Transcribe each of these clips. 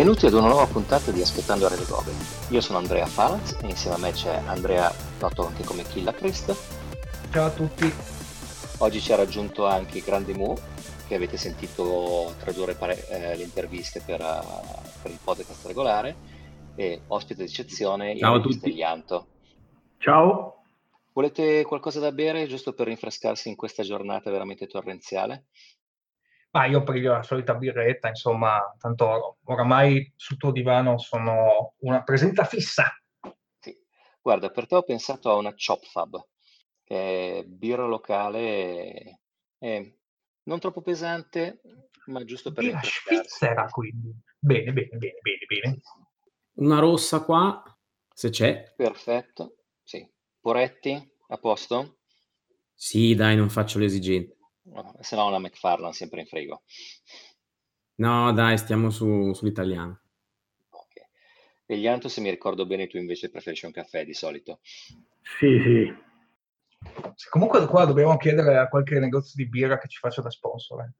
Benvenuti ad una nuova puntata di Aspettando Re Goblin. Io sono Andrea Falaz e insieme a me c'è Andrea, noto anche come Killa Priest. Ciao a tutti. Oggi ci ha raggiunto anche il grande Mu, che avete sentito tradurre pare- eh, le interviste per, uh, per, il podcast regolare, e ospite d'eccezione Ciao a tutti. Ianto. Ciao. Volete qualcosa da bere giusto per rinfrescarsi in questa giornata veramente torrenziale? Ma io prendo la solita birretta, insomma, tanto oramai sul tuo divano sono una presenza fissa. Sì. Guarda, per te ho pensato a una Chop Fab, che è birra locale, è non troppo pesante, ma giusto per birra svizzera, quindi. Bene, bene, bene, bene, bene. Una rossa qua, se c'è. Perfetto, sì. Poretti, a posto? Sì, dai, non faccio l'esigente se no una McFarland sempre in frigo. No, dai, stiamo su, sull'italiano. Ok. E gli altri, se mi ricordo bene, tu invece preferisci un caffè di solito? Sì, sì. Comunque qua dobbiamo chiedere a qualche negozio di birra che ci faccia da sponsor. Eh.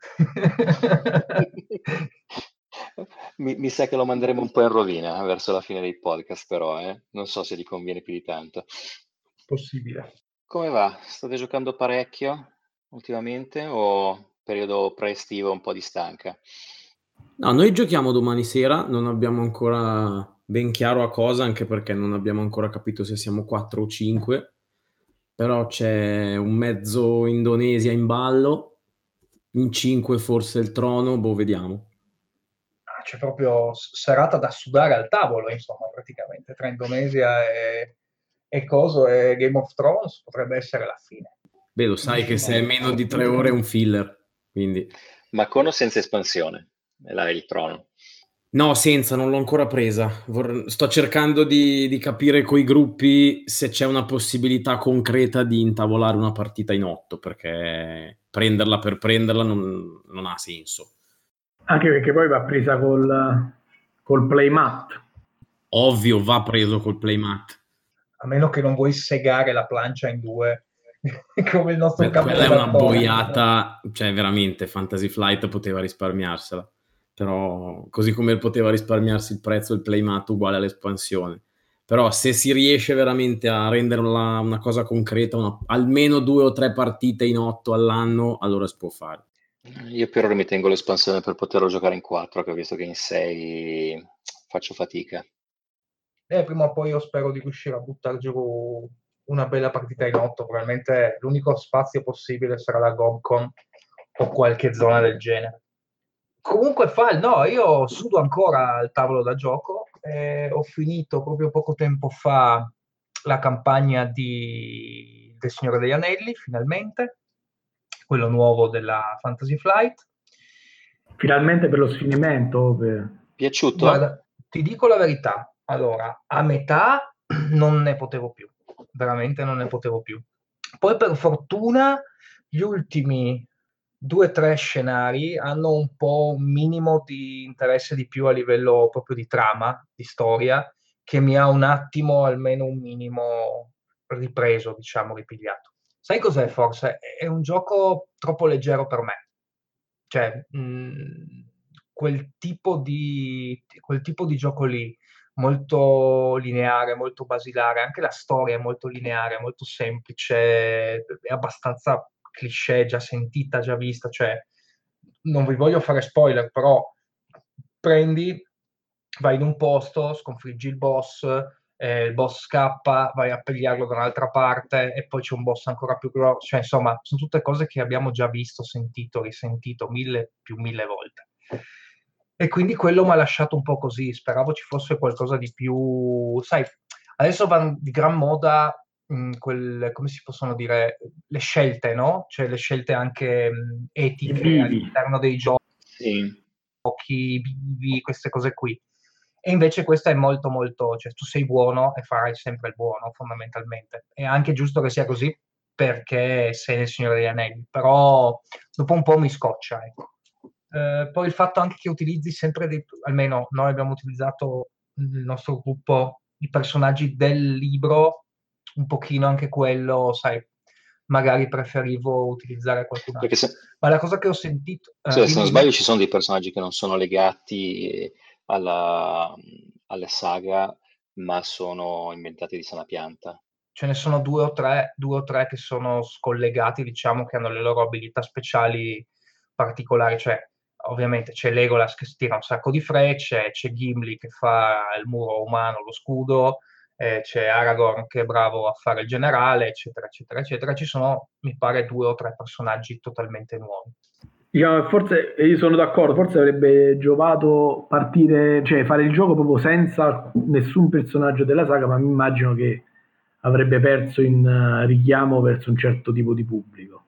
mi, mi, sa che lo manderemo un po' in rovina verso la fine dei podcast, però eh? non so se gli conviene più di tanto. Possibile. Come va? State giocando parecchio? Ultimamente o periodo pre-estivo un po' di stanca? No, noi giochiamo domani sera, non abbiamo ancora ben chiaro a cosa, anche perché non abbiamo ancora capito se siamo 4 o 5, però c'è un mezzo Indonesia in ballo, in 5 forse il trono, boh, vediamo. Ah, c'è proprio serata da sudare al tavolo, insomma, praticamente, tra Indonesia e, e Coso e Game of Thrones potrebbe essere la fine. Beh, lo sai che se è meno di tre ore è un filler, quindi... Ma con o senza espansione? È là il trono. No, senza, non l'ho ancora presa. Vor... Sto cercando di, di capire coi gruppi se c'è una possibilità concreta di intavolare una partita in otto, perché prenderla per prenderla non, non ha senso. Anche perché poi va presa col, col playmat. Ovvio, va preso col playmat. A meno che non vuoi segare la plancia in due come il nostro Beh, quella è una boiata, cioè veramente Fantasy Flight poteva risparmiarsela, però così come poteva risparmiarsi il prezzo del playmat uguale all'espansione. Però se si riesce veramente a renderla una cosa concreta, una, almeno due o tre partite in otto all'anno, allora si può fare. Io per ora mi tengo l'espansione per poterlo giocare in quattro, che ho visto che in sei faccio fatica. Eh, prima o poi io spero di riuscire a buttare giù una bella partita in otto, probabilmente l'unico spazio possibile sarà la Gobcon o qualche zona del genere. Comunque Fal, no, io sudo ancora al tavolo da gioco, eh, ho finito proprio poco tempo fa la campagna di del Signore degli Anelli, finalmente, quello nuovo della Fantasy Flight. Finalmente per lo sfinimento. Per... Piaciuto? Guarda, ti dico la verità, allora, a metà non ne potevo più veramente non ne potevo più. Poi per fortuna gli ultimi due o tre scenari hanno un po' un minimo di interesse di più a livello proprio di trama, di storia, che mi ha un attimo, almeno un minimo ripreso, diciamo, ripigliato. Sai cos'è forse? È un gioco troppo leggero per me. Cioè, mh, mm, quel, tipo di, quel tipo di gioco lì, molto lineare, molto basilare, anche la storia è molto lineare, molto semplice, è abbastanza cliché, già sentita, già vista, cioè non vi voglio fare spoiler, però prendi, vai in un posto, sconfiggi il boss, eh, il boss scappa, vai a pigliarlo da un'altra parte e poi c'è un boss ancora più grosso, cioè insomma sono tutte cose che abbiamo già visto, sentito, risentito mille più mille volte. E quindi quello mi ha lasciato un po' così, speravo ci fosse qualcosa di più, sai, adesso vanno di gran moda mh, mm, quel, come si possono dire, le scelte, no? Cioè le scelte anche mh, etiche Vivi. all'interno dei giochi, Sì. giochi vivi, queste cose qui. E invece questa è molto molto, cioè tu sei buono e farai sempre il buono fondamentalmente. È anche giusto che sia così perché sei nel Signore degli Anelli, però dopo un po' mi scoccia, ecco. Eh, poi il fatto anche che utilizzi sempre, dei, almeno noi abbiamo utilizzato nel nostro gruppo i personaggi del libro, un pochino anche quello, sai, magari preferivo utilizzare qualcun altro. Se, Ma la cosa che ho sentito... Eh, se, se non sbaglio ci sono dei personaggi che non sono legati alla, alle saga, ma sono inventate di sana pianta. Ce ne sono due o tre, due o tre che sono scollegati, diciamo, che hanno le loro abilità speciali particolari, cioè ovviamente c'è Legolas che tira un sacco di frecce, c'è Gimli che fa il muro umano, lo scudo, eh, c'è Aragorn che è bravo a fare il generale, eccetera, eccetera, eccetera. Ci sono, mi pare, due o tre personaggi totalmente nuovi. Diciamo, forse io sono d'accordo, forse avrebbe giovato partire, cioè fare il gioco proprio senza nessun personaggio della saga, ma mi immagino che avrebbe perso in uh, richiamo verso un certo tipo di pubblico.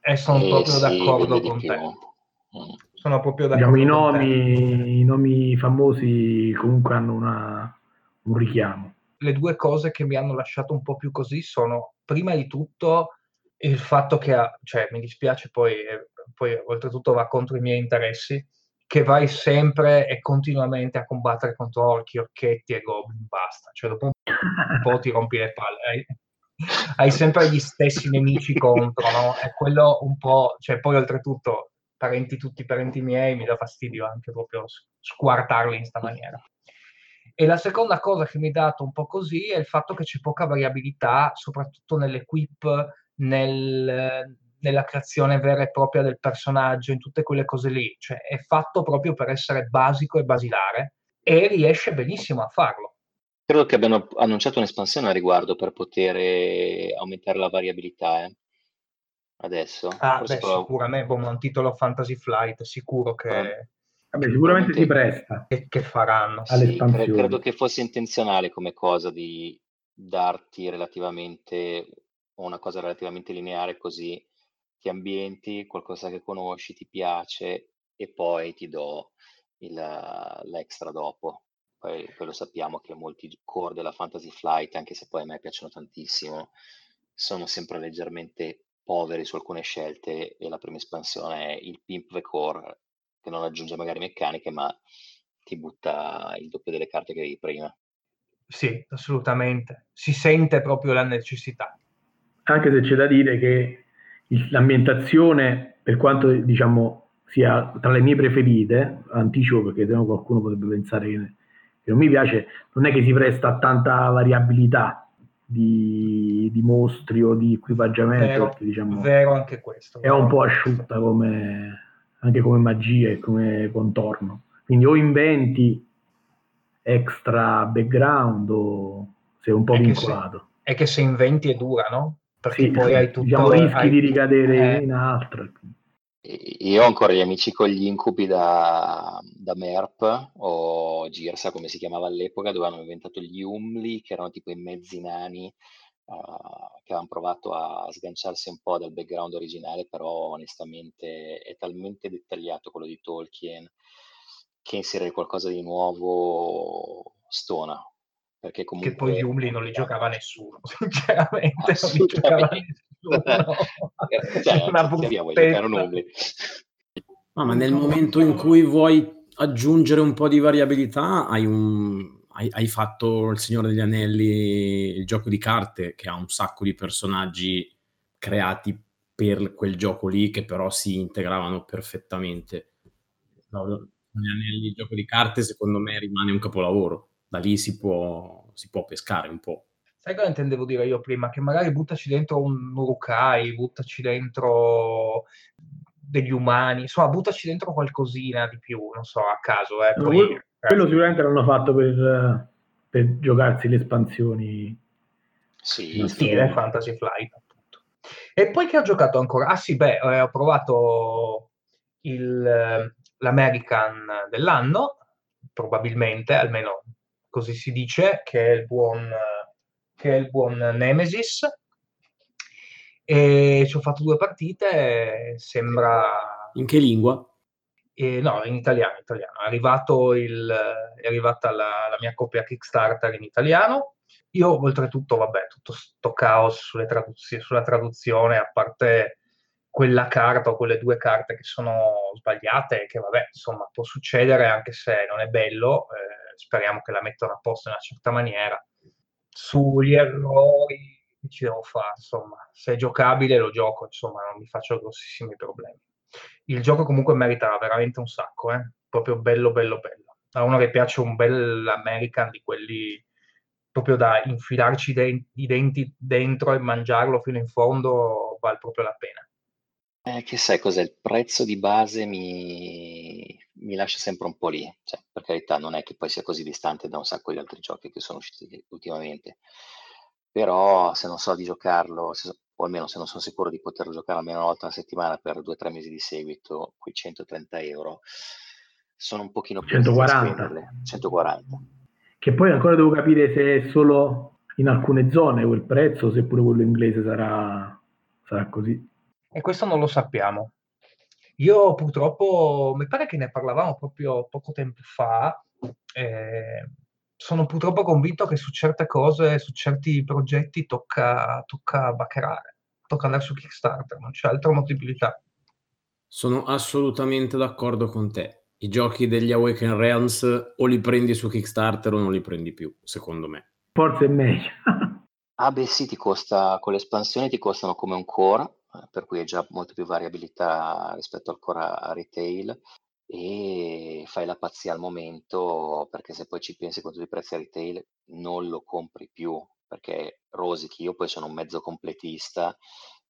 E sono eh, proprio sì, d'accordo con te. Mm. Sono proprio d'accordo. Diciamo, i, nomi, I nomi famosi comunque hanno una, un richiamo. Le due cose che mi hanno lasciato un po' più così sono, prima di tutto, il fatto che, ha, cioè, mi dispiace poi, eh, poi oltretutto va contro i miei interessi, che vai sempre e continuamente a combattere contro orchi, orchetti e goblin, basta. Cioè, dopo un po' ti rompi le palle. Hai, hai sempre gli stessi nemici contro, no? E quello un po', cioè, poi oltretutto, parenti tutti parenti miei, mi dà fastidio anche proprio squartarli in questa maniera. E la seconda cosa che mi ha dato un po' così è il fatto che c'è poca variabilità, soprattutto nell'equip, nel, nella creazione vera e propria del personaggio, in tutte quelle cose lì. Cioè è fatto proprio per essere basico e basilare e riesce benissimo a farlo. Credo che abbiano annunciato un'espansione a riguardo per poter eh, aumentare la variabilità. Eh. Adesso. Ah, beh, però... sicuramente, boh, un titolo Fantasy Flight, sicuro che... Eh. Vabbè, sicuramente si presta. Che, che faranno. Sì, credo, credo che fosse intenzionale come cosa di darti relativamente una cosa relativamente lineare così ti ambienti, qualcosa che conosci, ti piace e poi ti do il, l'extra dopo. Poi, poi, lo sappiamo che molti core della Fantasy Flight, anche se poi a me piacciono tantissimo, sono sempre leggermente poveri su alcune scelte e la prima espansione è il Pimp the Core, che non aggiunge magari meccaniche, ma ti butta il doppio delle carte che avevi prima. Sì, assolutamente. Si sente proprio la necessità. Anche se c'è da dire che l'ambientazione, per quanto diciamo sia tra le mie preferite, anticipo perché se no qualcuno potrebbe pensare che, che, non mi piace, non è che si presta a tanta variabilità di, di mostri o di equipaggiamento. Vero, perché, diciamo, vero anche questo. È un po' asciutta come, anche come magia e come contorno. Quindi o inventi extra background o sei un po' è vincolato. Che se, è che se inventi è dura, no? perché sì, poi sì, hai tutto... Diciamo, rischi hai, di ricadere eh, in altro. Io ho ancora gli amici con gli incubi da, da MERP o Girsa come si chiamava all'epoca dove hanno inventato gli Umli che erano tipo i mezzi nani uh, che avevano provato a sganciarsi un po' dal background originale però onestamente è talmente dettagliato quello di Tolkien che inserire qualcosa di nuovo stona perché comunque... Che poi gli Umli non li giocava nessuno, sinceramente non li giocava nessuno. cioè, una giocare un Umli. No, ma nel momento in cui vuoi aggiungere un po' di variabilità, hai, un, hai, hai, fatto Il Signore degli Anelli, il gioco di carte, che ha un sacco di personaggi creati per quel gioco lì, che però si integravano perfettamente. No, gli Anelli, il gioco di carte, secondo me rimane un capolavoro da lì si può, si può pescare un po'. Sai cosa intendevo dire io prima? Che magari buttaci dentro un Urukai, buttaci dentro degli umani, insomma, buttaci dentro qualcosina di più, non so, a caso. Eh, poi, quello, quello sicuramente l'hanno fatto per, per giocarsi le espansioni. Sì, in stile Fantasy Flight, appunto. E poi che ho giocato ancora? Ah sì, beh, eh, ho provato il, l'American dell'anno, probabilmente, almeno così si dice, che è il buon, che è il buon Nemesis. E ci ho fatto due partite, sembra... In che lingua? Eh, no, in italiano, in italiano. È, arrivato il, è arrivata la, la, mia copia Kickstarter in italiano. Io, oltretutto, vabbè, tutto sto caos sulle traduz- sulla traduzione, a parte quella carta o quelle due carte che sono sbagliate, che vabbè, insomma, può succedere anche se non è bello. Eh, speriamo che la mettano a posto in una certa maniera. Sugli errori che ci devo fare, insomma, se è giocabile lo gioco, insomma, non mi faccio grossissimi problemi. Il gioco comunque merita veramente un sacco, eh? proprio bello, bello, bello. a uno che piace un bel American di quelli proprio da infilarci de- i denti dentro e mangiarlo fino in fondo vale proprio la pena. Eh, che sai cos'è? Il prezzo di base mi, mi lascia sempre un po' lì. Cioè, per carità, non è che poi sia così distante da un sacco di altri giochi che sono usciti ultimamente. Però se non so di giocarlo, se o almeno se non sono sicuro di poterlo giocare almeno una volta alla settimana per due o tre mesi di seguito, quei 130 euro sono un pochino più 140. 140. Che poi ancora devo capire se è solo in alcune zone quel prezzo, seppure quello inglese sarà, sarà così. E questo non lo sappiamo. Io purtroppo, mi pare che ne parlavamo proprio poco tempo fa, eh, sono purtroppo convinto che su certe cose, su certi progetti tocca, tocca baccherare, tocca andare su Kickstarter, non c'è altra motibilità. Sono assolutamente d'accordo con te. I giochi degli Awaken Realms o li prendi su Kickstarter o non li prendi più, secondo me. Forse è meglio. ah beh sì, ti costa, con le espansioni ti costano come un core, per cui hai già molto più variabilità rispetto al core a retail e fai la pazzia al momento perché se poi ci pensi con tutti i prezzi a retail non lo compri più perché rosichi, io poi sono un mezzo completista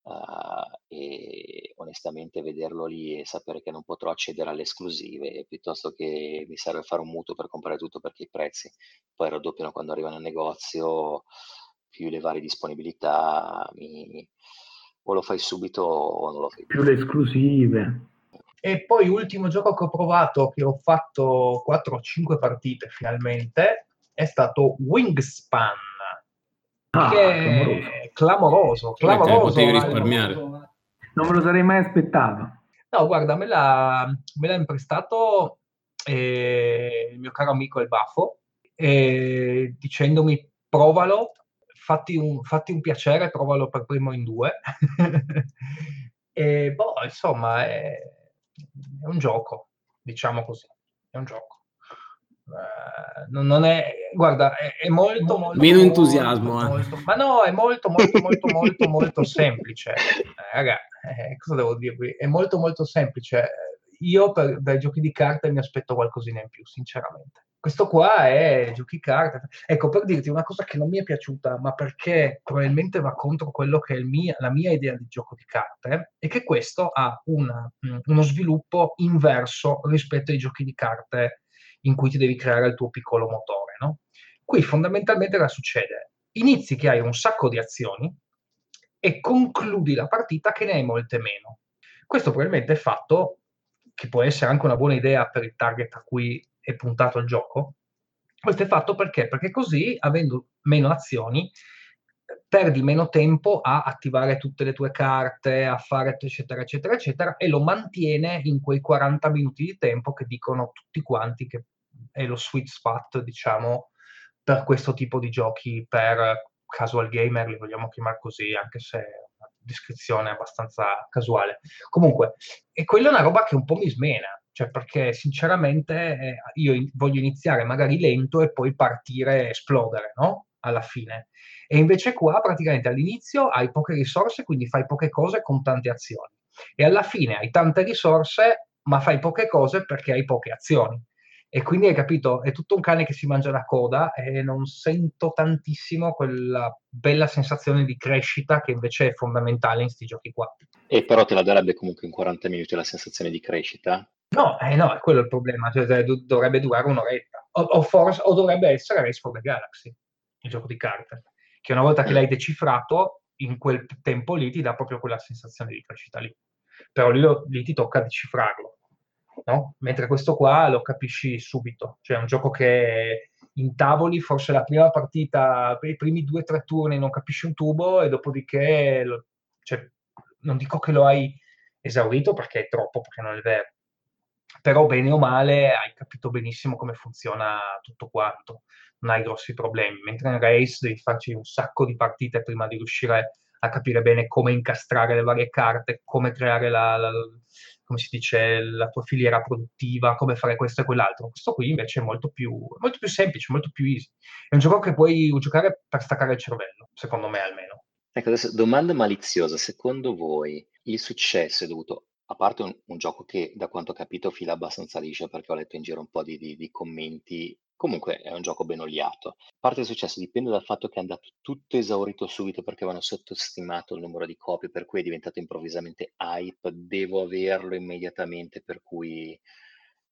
uh, e onestamente vederlo lì e sapere che non potrò accedere alle esclusive piuttosto che mi serve fare un mutuo per comprare tutto perché i prezzi poi raddoppiano quando arrivano al negozio più le varie disponibilità mi... o lo fai subito o non lo fai più le esclusive e poi ultimo gioco che ho provato, che ho fatto 4 o 5 partite finalmente, è stato Wingspan. Ah, che è clamoroso, clamoroso. potevi risparmiare. Non me lo sarei mai aspettato. No, guarda, me l'ha, me l'ha imprestato eh, il mio caro amico El Baffo, eh, dicendomi provalo, fatti un, fatti un piacere, provalo per primo in due. e boh, insomma, è, è un gioco, diciamo così, è un gioco. Uh, non, è, guarda, è, è molto, molto meno entusiasmo, molto, eh. molto, ma no, è molto, molto, molto, molto, molto semplice. Eh, raga, eh, cosa devo dirvi? È molto, molto semplice. Io per, dai giochi di carte mi aspetto qualcosina in più, sinceramente. Questo qua è giochi carte. Ecco, per dirti una cosa che non mi è piaciuta, ma perché probabilmente va contro quello che è mia, la mia idea di gioco di carte, è che questo ha una, mm, uno sviluppo inverso rispetto ai giochi di carte in cui ti devi creare il tuo piccolo motore. No? Qui fondamentalmente cosa succede? Inizi che hai un sacco di azioni e concludi la partita che ne hai molte meno. Questo probabilmente è fatto, che può essere anche una buona idea per il target a cui è puntato il gioco. Questo è fatto perché? Perché così, avendo meno azioni, perdi meno tempo a attivare tutte le tue carte, a fare eccetera, eccetera, eccetera, e lo mantiene in quei 40 minuti di tempo che dicono tutti quanti che è lo sweet spot, diciamo, per questo tipo di giochi, per casual gamer, li vogliamo chiamare così, anche se descrizione abbastanza casuale. Comunque, e quella è una roba che un po' mi smena, cioè perché sinceramente eh, io voglio iniziare magari lento e poi partire e esplodere, no? Alla fine. E invece qua praticamente all'inizio hai poche risorse, quindi fai poche cose con tante azioni. E alla fine hai tante risorse, ma fai poche cose perché hai poche azioni. E quindi hai capito, è tutto un cane che si mangia la coda e non sento tantissimo quella bella sensazione di crescita che invece è fondamentale in questi giochi qua. E però te la darebbe comunque in 40 minuti la sensazione di crescita? No, eh no, è quello il problema, cioè, dovrebbe durare un'oretta. O, o, forse, o dovrebbe essere Race for the Galaxy, il gioco di carte, che una volta che l'hai decifrato, in quel tempo lì ti dà proprio quella sensazione di crescita lì. Però lì, lì ti tocca decifrarlo, no? Mentre questo qua lo capisci subito, cioè è un gioco che in tavoli forse la prima partita, i primi due o tre turni non capisci un tubo e dopodiché, lo, cioè, non dico che lo hai esaurito perché è troppo, perché non è vero, però bene o male hai capito benissimo come funziona tutto quanto, non hai grossi problemi, mentre in race devi farci un sacco di partite prima di riuscire a capire bene come incastrare le varie carte, come creare la, la, come si dice, la tua filiera produttiva, come fare questo e quell'altro. Questo qui invece è molto più, molto più semplice, molto più easy. È un gioco che puoi giocare per staccare il cervello, secondo me almeno. Ecco, adesso domanda maliziosa, secondo voi il successo è dovuto a parte un, un gioco che da quanto ho capito fila abbastanza liscio perché ho letto in giro un po' di, di, di commenti Comunque è un gioco ben oliato. Parte del successo dipende dal fatto che è andato tutto esaurito subito perché avevano sottostimato il numero di copie, per cui è diventato improvvisamente hype, devo averlo immediatamente, per cui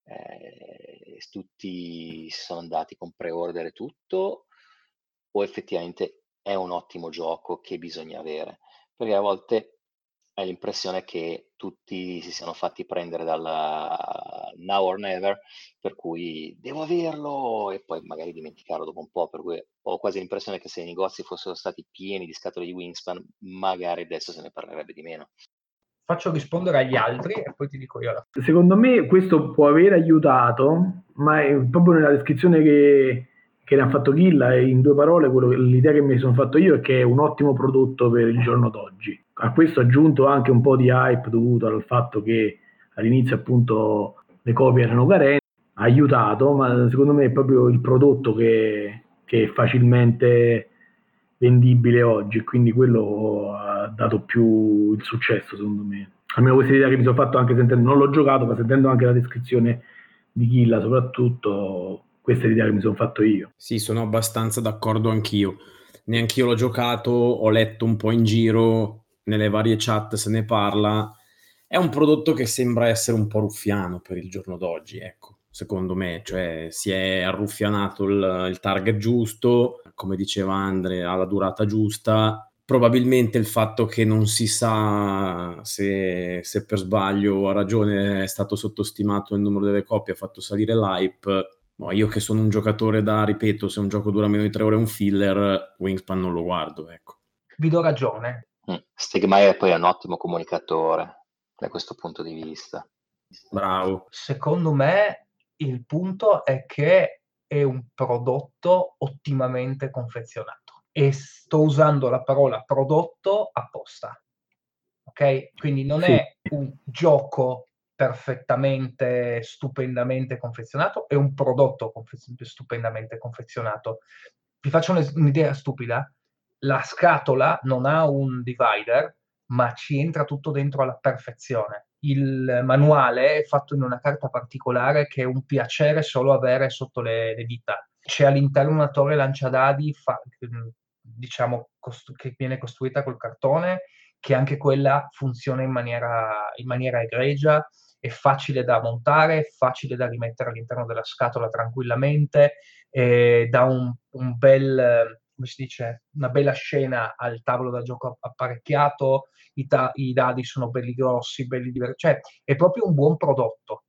eh, tutti sono andati con pre-order e tutto, o effettivamente è un ottimo gioco che bisogna avere. Perché a volte hai l'impressione che tutti si siano fatti prendere dal now or never, per cui devo averlo e poi magari dimenticarlo dopo un po', per cui ho quasi l'impressione che se i negozi fossero stati pieni di scatole di Wingspan, magari adesso se ne parlerebbe di meno. Faccio rispondere agli altri e poi ti dico io. Secondo me questo può aver aiutato, ma è proprio nella descrizione che, che ne ha fatto Gilla e in due parole quello, l'idea che mi sono fatto io è che è un ottimo prodotto per il giorno d'oggi a questo aggiunto anche un po' di hype dovuto al fatto che all'inizio appunto le copie erano carenti, ha aiutato, ma secondo me è proprio il prodotto che, che è facilmente vendibile oggi, quindi quello ha dato più il successo secondo me. Almeno questa idea che mi sono fatto anche sentendo, non l'ho giocato, ma sentendo anche la descrizione di Killa soprattutto, questa è l'idea che mi sono fatto io. Sì, sono abbastanza d'accordo anch'io. Neanch'io l'ho giocato, ho letto un po' in giro, nelle varie chat se ne parla, è un prodotto che sembra essere un po' ruffiano per il giorno d'oggi, ecco, secondo me, cioè si è arruffianato il, il target giusto, come diceva Andre, ha la durata giusta, probabilmente il fatto che non si sa se, se, per sbaglio o a ragione è stato sottostimato il numero delle copie, ha fatto salire l'hype. No, io che sono un giocatore da, ripeto, se un gioco dura meno di tre ore è un filler, Wingspan non lo guardo, ecco. Vi do ragione. Stegmaier poi è un ottimo comunicatore da questo punto di vista. Bravo. Secondo me il punto è che è un prodotto ottimamente confezionato e sto usando la parola prodotto apposta. Ok? Quindi non sì. è un gioco perfettamente, stupendamente confezionato, è un prodotto confe- stupendamente confezionato. Vi faccio un'idea stupida la scatola non ha un divider, ma ci entra tutto dentro alla perfezione. Il manuale è fatto in una carta particolare che è un piacere solo avere sotto le, le dita. C'è all'interno una torre lanciadadi, fa, diciamo, cost- che viene costruita col cartone, che anche quella funziona in maniera, in maniera egregia, è facile da montare, è facile da rimettere all'interno della scatola tranquillamente, dà un, un bel come si dice, una bella scena al tavolo da gioco apparecchiato, i, ta- i dadi sono belli grossi, belli diversi, cioè è proprio un buon prodotto.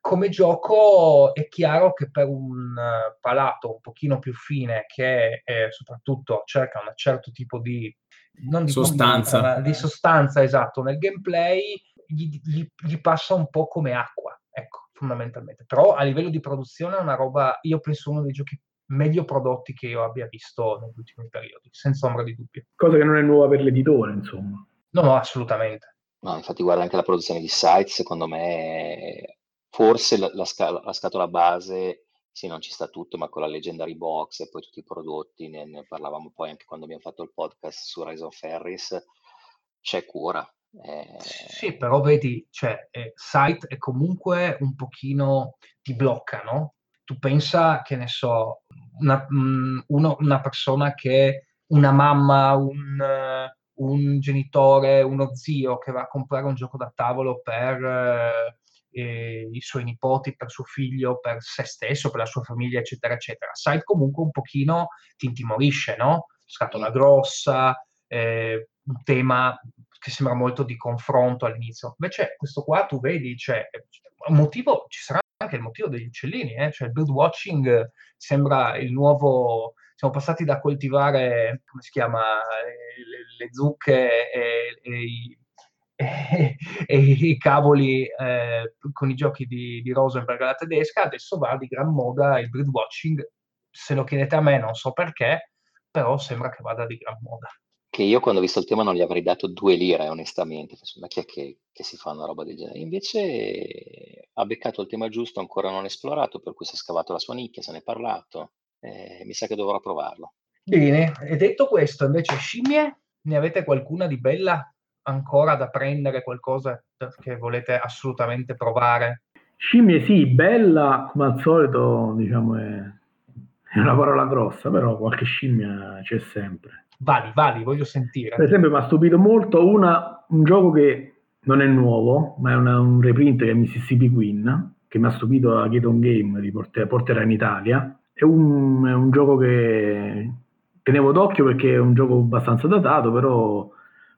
Come gioco è chiaro che per un palato un pochino più fine che eh, soprattutto cerca un certo tipo di, di sostanza. di sostanza, esatto, nel gameplay gli, gli, gli passa un po' come acqua, ecco, fondamentalmente. Però a livello di produzione è una roba, io penso uno dei giochi meglio prodotti che io abbia visto negli ultimi periodi, senza ombra di dubbio. Cosa che non è nuova per l'editore, insomma. No, no, assolutamente. No, infatti guarda anche la produzione di site, secondo me forse la, la, sca- la, scatola base, sì, non ci sta tutto, ma con la Legendary Box e poi tutti i prodotti, ne, ne parlavamo poi anche quando abbiamo fatto il podcast su Rise of Ferris, c'è cura. Eh... Sì, però vedi, cioè, eh, site è comunque un pochino, ti blocca, no? Tu pensa, che ne so, una, mm, uno, una persona che, una mamma, un, un, genitore, uno zio che va a comprare un gioco da tavolo per eh, i suoi nipoti, per suo figlio, per se stesso, per la sua famiglia, eccetera, eccetera. Sai comunque un pochino ti intimorisce, no? Scatola grossa, eh, un tema che sembra molto di confronto all'inizio. Invece questo qua tu vedi, cioè, un motivo ci sarà anche il motivo degli uccellini, eh? cioè il bird watching sembra il nuovo, siamo passati da coltivare, come si chiama, le, le zucche e, e, i, e, e, i cavoli eh, con i giochi di, di Rosenberg alla tedesca, adesso va di gran moda il bird watching, se lo chiedete a me non so perché, però sembra che vada di gran moda che io quando ho visto il tema non gli avrei dato due lire, onestamente, ma chi è che, che, si fa una roba del genere? Invece ha beccato il tema giusto, ancora non esplorato, per cui si è scavato la sua nicchia, se ne è parlato, eh, mi sa che dovrò provarlo. Bene, e detto questo, invece scimmie, ne avete qualcuna di bella ancora da prendere, qualcosa che volete assolutamente provare? Scimmie sì, bella, come al solito, diciamo, è, è una parola grossa, però qualche scimmia c'è sempre. Vali, vali, voglio sentire. Per esempio mi ha stupito molto una, un gioco che non è nuovo, ma è una, un reprint che è Mississippi Queen, che mi ha stupito a Gaton Game, li porterà in Italia. È un, è un gioco che tenevo d'occhio perché è un gioco abbastanza datato, però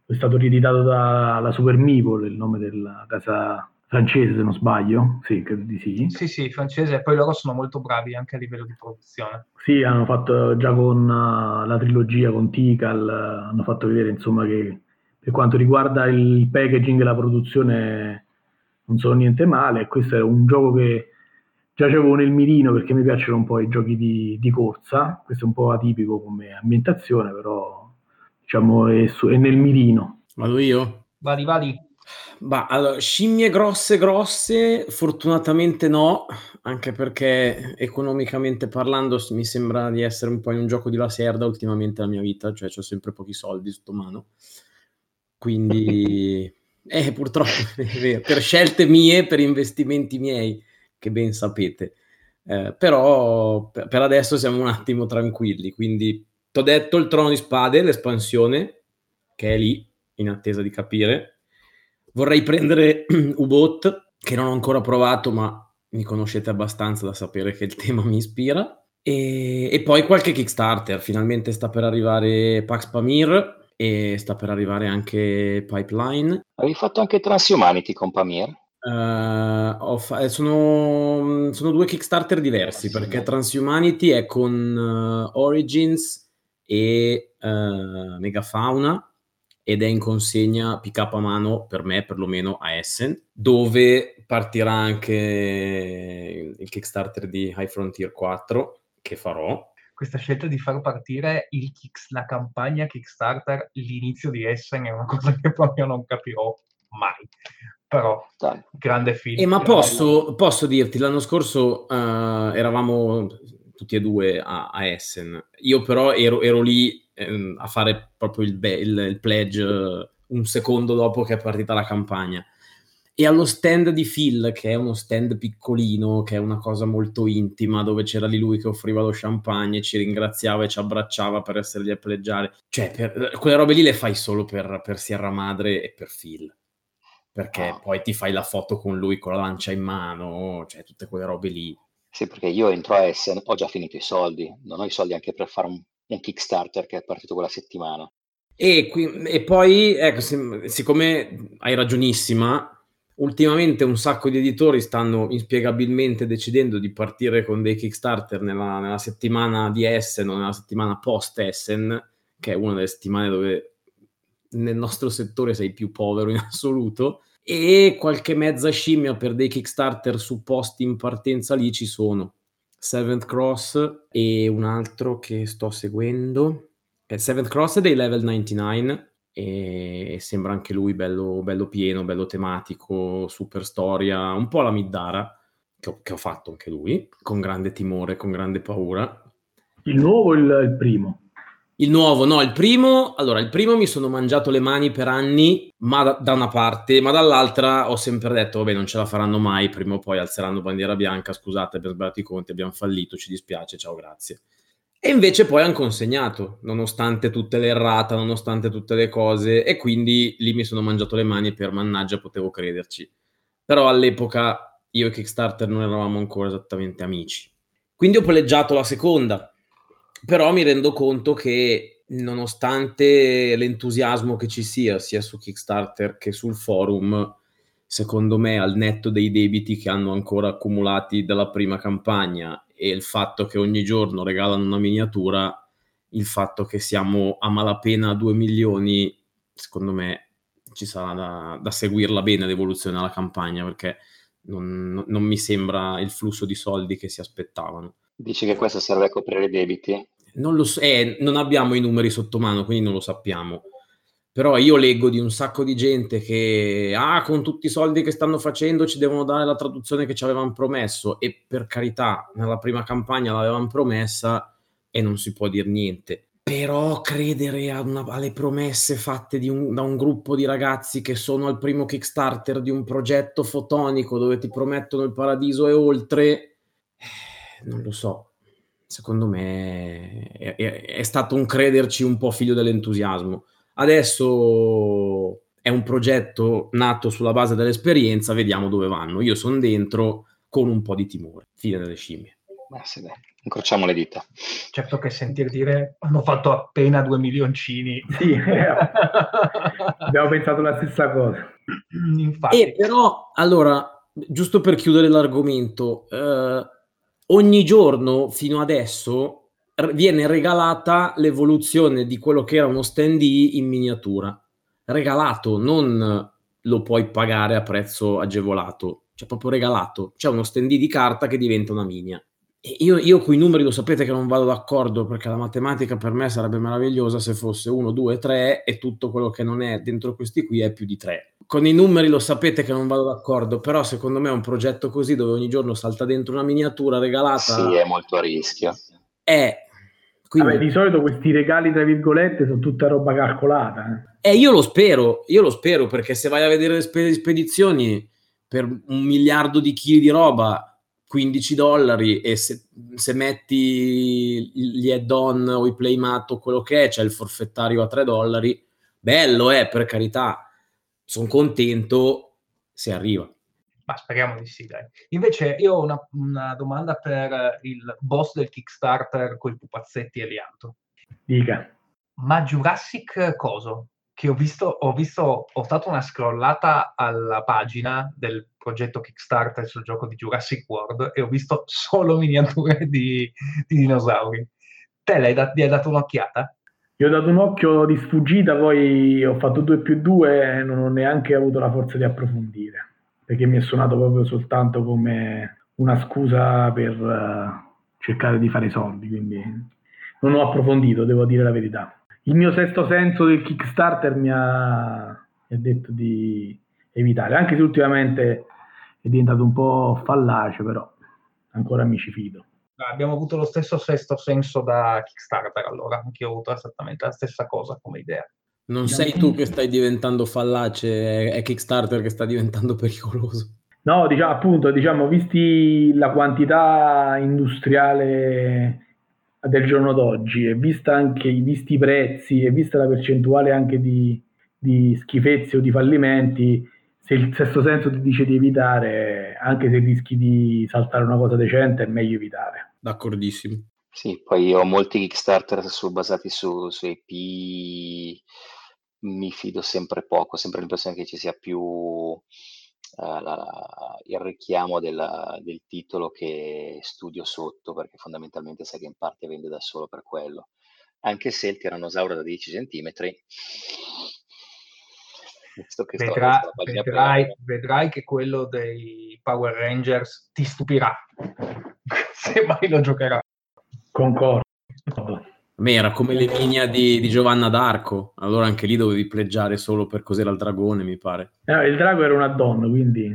è stato rieditato dalla Super Meeple, il nome della casa francese se non sbaglio, sì, credo di sì. Sì, sì, francese, e poi loro sono molto bravi anche a livello di produzione. Sì, hanno fatto già con uh, la trilogia, con Tikal, uh, hanno fatto vedere insomma che per quanto riguarda il packaging e la produzione non sono niente male, questo è un gioco che già avevo nel mirino perché mi piacciono un po' i giochi di, di corsa, questo è un po' atipico come ambientazione, però diciamo è, su, è nel mirino. Vado io? Vadi, vadi. Bah, allora, scimmie grosse grosse, fortunatamente no, anche perché economicamente parlando mi sembra di essere un po' in un gioco di laserda ultimamente nella mia vita, cioè ho sempre pochi soldi sotto mano. Quindi, eh, purtroppo, per scelte mie, per investimenti miei, che ben sapete. Eh, però per, per adesso siamo un attimo tranquilli, quindi ti ho detto il trono di spade, l'espansione, che è lì, in attesa di capire. Vorrei prendere U-Boat, che non ho ancora provato, ma mi conoscete abbastanza da sapere che il tema mi ispira. E, e poi qualche Kickstarter, finalmente sta per arrivare Pax Pamir, e sta per arrivare anche Pipeline. Avevi fatto anche Transhumanity con Pamir? Uh, fa- eh, sono, sono, due Kickstarter diversi perché Transhumanity è con uh, Origins e uh, Megafauna ed è in consegna pick up a mano per me perlomeno a Essen dove partirà anche il Kickstarter di High Frontier 4 che farò questa scelta di far partire il Kicks, la campagna Kickstarter, l'inizio di Essen è una cosa che proprio non capirò mai. Però, Dai. grande film. Eh, ma posso, posso, dirti, l'anno scorso uh, eravamo tutti e due a, a Essen. Io però ero, ero lì eh, a fare proprio il, be- il, il pledge un secondo dopo che è partita la campagna e allo stand di Phil, che è uno stand piccolino, che è una cosa molto intima, dove c'era lì lui che offriva lo champagne, ci ringraziava e ci abbracciava per essergli a pleggiare. Cioè, per, quelle robe lì le fai solo per, per Sierra Madre e per Phil. Perché oh. poi ti fai la foto con lui con la lancia in mano, cioè tutte quelle robe lì. Sì, perché io entro a Essen, ho già finito i soldi, non ho i soldi anche per fare un, un Kickstarter che è partito quella settimana. E, qui, e poi, ecco, siccome hai ragionissima, ultimamente un sacco di editori stanno inspiegabilmente decidendo di partire con dei Kickstarter nella, nella settimana di Essen o nella settimana post Essen, che è una delle settimane dove nel nostro settore sei più povero in assoluto, e qualche mezza scimmia per dei Kickstarter su posti in partenza lì ci sono. Seventh Cross e un altro che sto seguendo. Seventh Cross è dei level 99 e sembra anche lui bello, bello pieno, bello tematico, super storia, un po' la Middara, che ho, che ho, fatto anche lui, con grande timore, con grande paura. Il nuovo o il, il, primo? Il nuovo, no, il primo, allora, il primo mi sono mangiato le mani per anni, ma da, da una parte, ma dall'altra ho sempre detto, vabbè, non ce la faranno mai, prima o poi alzeranno bandiera bianca, scusate per sbagliato i conti, abbiamo fallito, ci dispiace, ciao, grazie. E invece poi hanno consegnato, nonostante tutte le errate, nonostante tutte le cose, e quindi lì mi sono mangiato le mani per mannaggia potevo crederci. Però all'epoca io e Kickstarter non eravamo ancora esattamente amici. Quindi ho palleggiato la seconda, però mi rendo conto che nonostante l'entusiasmo che ci sia, sia su Kickstarter che sul forum, secondo me al netto dei debiti che hanno ancora accumulati dalla prima campagna e il fatto che ogni giorno regalano una miniatura, il fatto che siamo a malapena a 2 milioni, secondo me ci sarà da, da seguirla bene l'evoluzione della campagna perché non, non, mi sembra il flusso di soldi che si aspettavano. Dici che questo serve a coprire i debiti? Non lo so, eh, non abbiamo i numeri sotto mano, quindi non lo sappiamo. Però io leggo di un sacco di gente che ah, con tutti i soldi che stanno facendo ci devono dare la traduzione che ci avevano promesso. E per carità nella prima campagna l'avevano promessa e non si può dire niente. Però credere una, alle promesse fatte un, da un gruppo di ragazzi che sono al primo Kickstarter di un progetto fotonico dove ti promettono il paradiso e oltre, eh, non lo so. Secondo me è, è, è stato un crederci un po' figlio dell'entusiasmo. Adesso è un progetto nato sulla base dell'esperienza, vediamo dove vanno. Io sono dentro con un po' di timore. Fine delle scimmie. Ma sì, dai incrociamo le dita. Certo che sentir dire hanno fatto appena due milioncini. Sì, eh, abbiamo pensato la stessa cosa. Infatti. E però, allora, giusto per chiudere l'argomento, eh, ogni giorno fino adesso viene regalata l'evoluzione di quello che era uno stand in miniatura. Regalato, non lo puoi pagare a prezzo agevolato, cioè proprio regalato. C'è uno stand di carta che diventa una minia. Io, io con i numeri lo sapete che non vado d'accordo perché la matematica per me sarebbe meravigliosa se fosse 1, 2, 3 e tutto quello che non è dentro questi qui è più di 3. Con i numeri lo sapete che non vado d'accordo, però secondo me è un progetto così dove ogni giorno salta dentro una miniatura regalata. Sì, è molto a rischio. È quindi... Vabbè, di solito questi regali, tra virgolette, sono tutta roba calcolata. Eh. eh, io lo spero, io lo spero, perché se vai a vedere le spedizioni per un miliardo di chili di roba 15 dollari e se, se, metti gli add-on o i playmat o quello che è, c'è il forfettario a 3 dollari, bello è, eh, per carità, sono contento se arriva. Ma speriamo di sì, dai. Invece io ho una, una domanda per il boss del Kickstarter con i pupazzetti e Lianto. Dica. Ma Jurassic coso? Che ho visto, ho visto, ho fatto una scrollata alla pagina del progetto Kickstarter sul gioco di Jurassic World e ho visto solo miniature di, di dinosauri. Te l'hai dat- hai dato un'occhiata? Io ho dato un occhio di sfuggita, poi ho fatto 2 più 2 e non ho neanche avuto la forza di approfondire, perché mi è suonato proprio soltanto come una scusa per uh, cercare di fare soldi, quindi non ho approfondito, devo dire la verità il mio sesto senso del Kickstarter mi ha, mi ha detto di evitare, anche se ultimamente è diventato un po' fallace, però ancora mi ci fido. Abbiamo avuto lo stesso sesto senso da Kickstarter, allora anche io ho avuto esattamente la stessa cosa come idea. Non sei tu che stai diventando fallace, è Kickstarter che sta diventando pericoloso. No, diciamo appunto, diciamo, visti la quantità industriale del giorno d'oggi e vista anche i visti i prezzi e vista la percentuale anche di, di schifezze o di fallimenti, se il sesto senso ti dice di evitare, anche se rischi di saltare una cosa decente, è meglio evitare. D'accordissimo. Sì, poi ho molti Kickstarter su, basati su, su EP, mi fido sempre poco, ho sempre l'impressione che ci sia più uh, la, il richiamo della, del titolo che studio sotto, perché fondamentalmente sai che in parte vende da solo per quello. Anche se il tirannosauro da 10 cm Vedrà, vedrai, vedrai, che quello dei Power Rangers ti stupirà se mai lo giocherà. Concordo. A me era come l'Eminia di, di Giovanna d'Arco, allora anche lì dovevi pleggiare solo per cos'era il dragone, mi pare. Eh, il drago era una donna, quindi...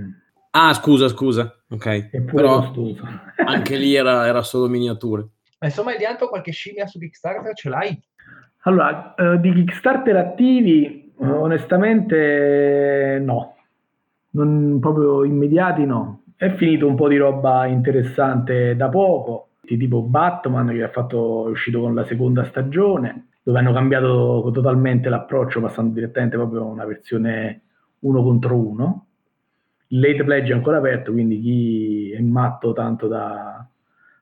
Ah, scusa, scusa, ok. Però anche lì era, era, solo miniature. Ma insomma, di altro qualche scimmia su Kickstarter ce l'hai? Allora, eh, di Kickstarter attivi, onestamente no. Non, proprio immediati no. È finito un po' di roba interessante da poco tipo Batman che ha fatto, è uscito con la seconda stagione, dove hanno cambiato totalmente l'approccio passando direttamente proprio a una versione uno contro uno. Il late pledge è ancora aperto, quindi chi è matto tanto da,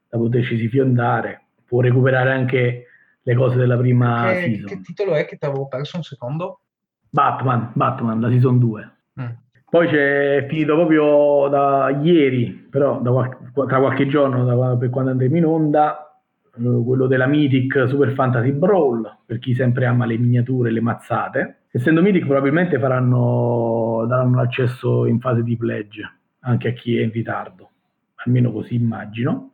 da poterci fiondare può recuperare anche le cose della prima che, season. Che titolo è che ti avevo perso un secondo? Batman, Batman, la season 2. Poi c'è finito proprio da ieri, però da qualche, tra qualche giorno, da, per quando andremo in onda, eh, quello della Mythic Super Fantasy Brawl, per chi sempre ama le miniature le mazzate. Essendo Mythic probabilmente faranno, daranno l'accesso in fase di pledge anche a chi è in ritardo, almeno così immagino.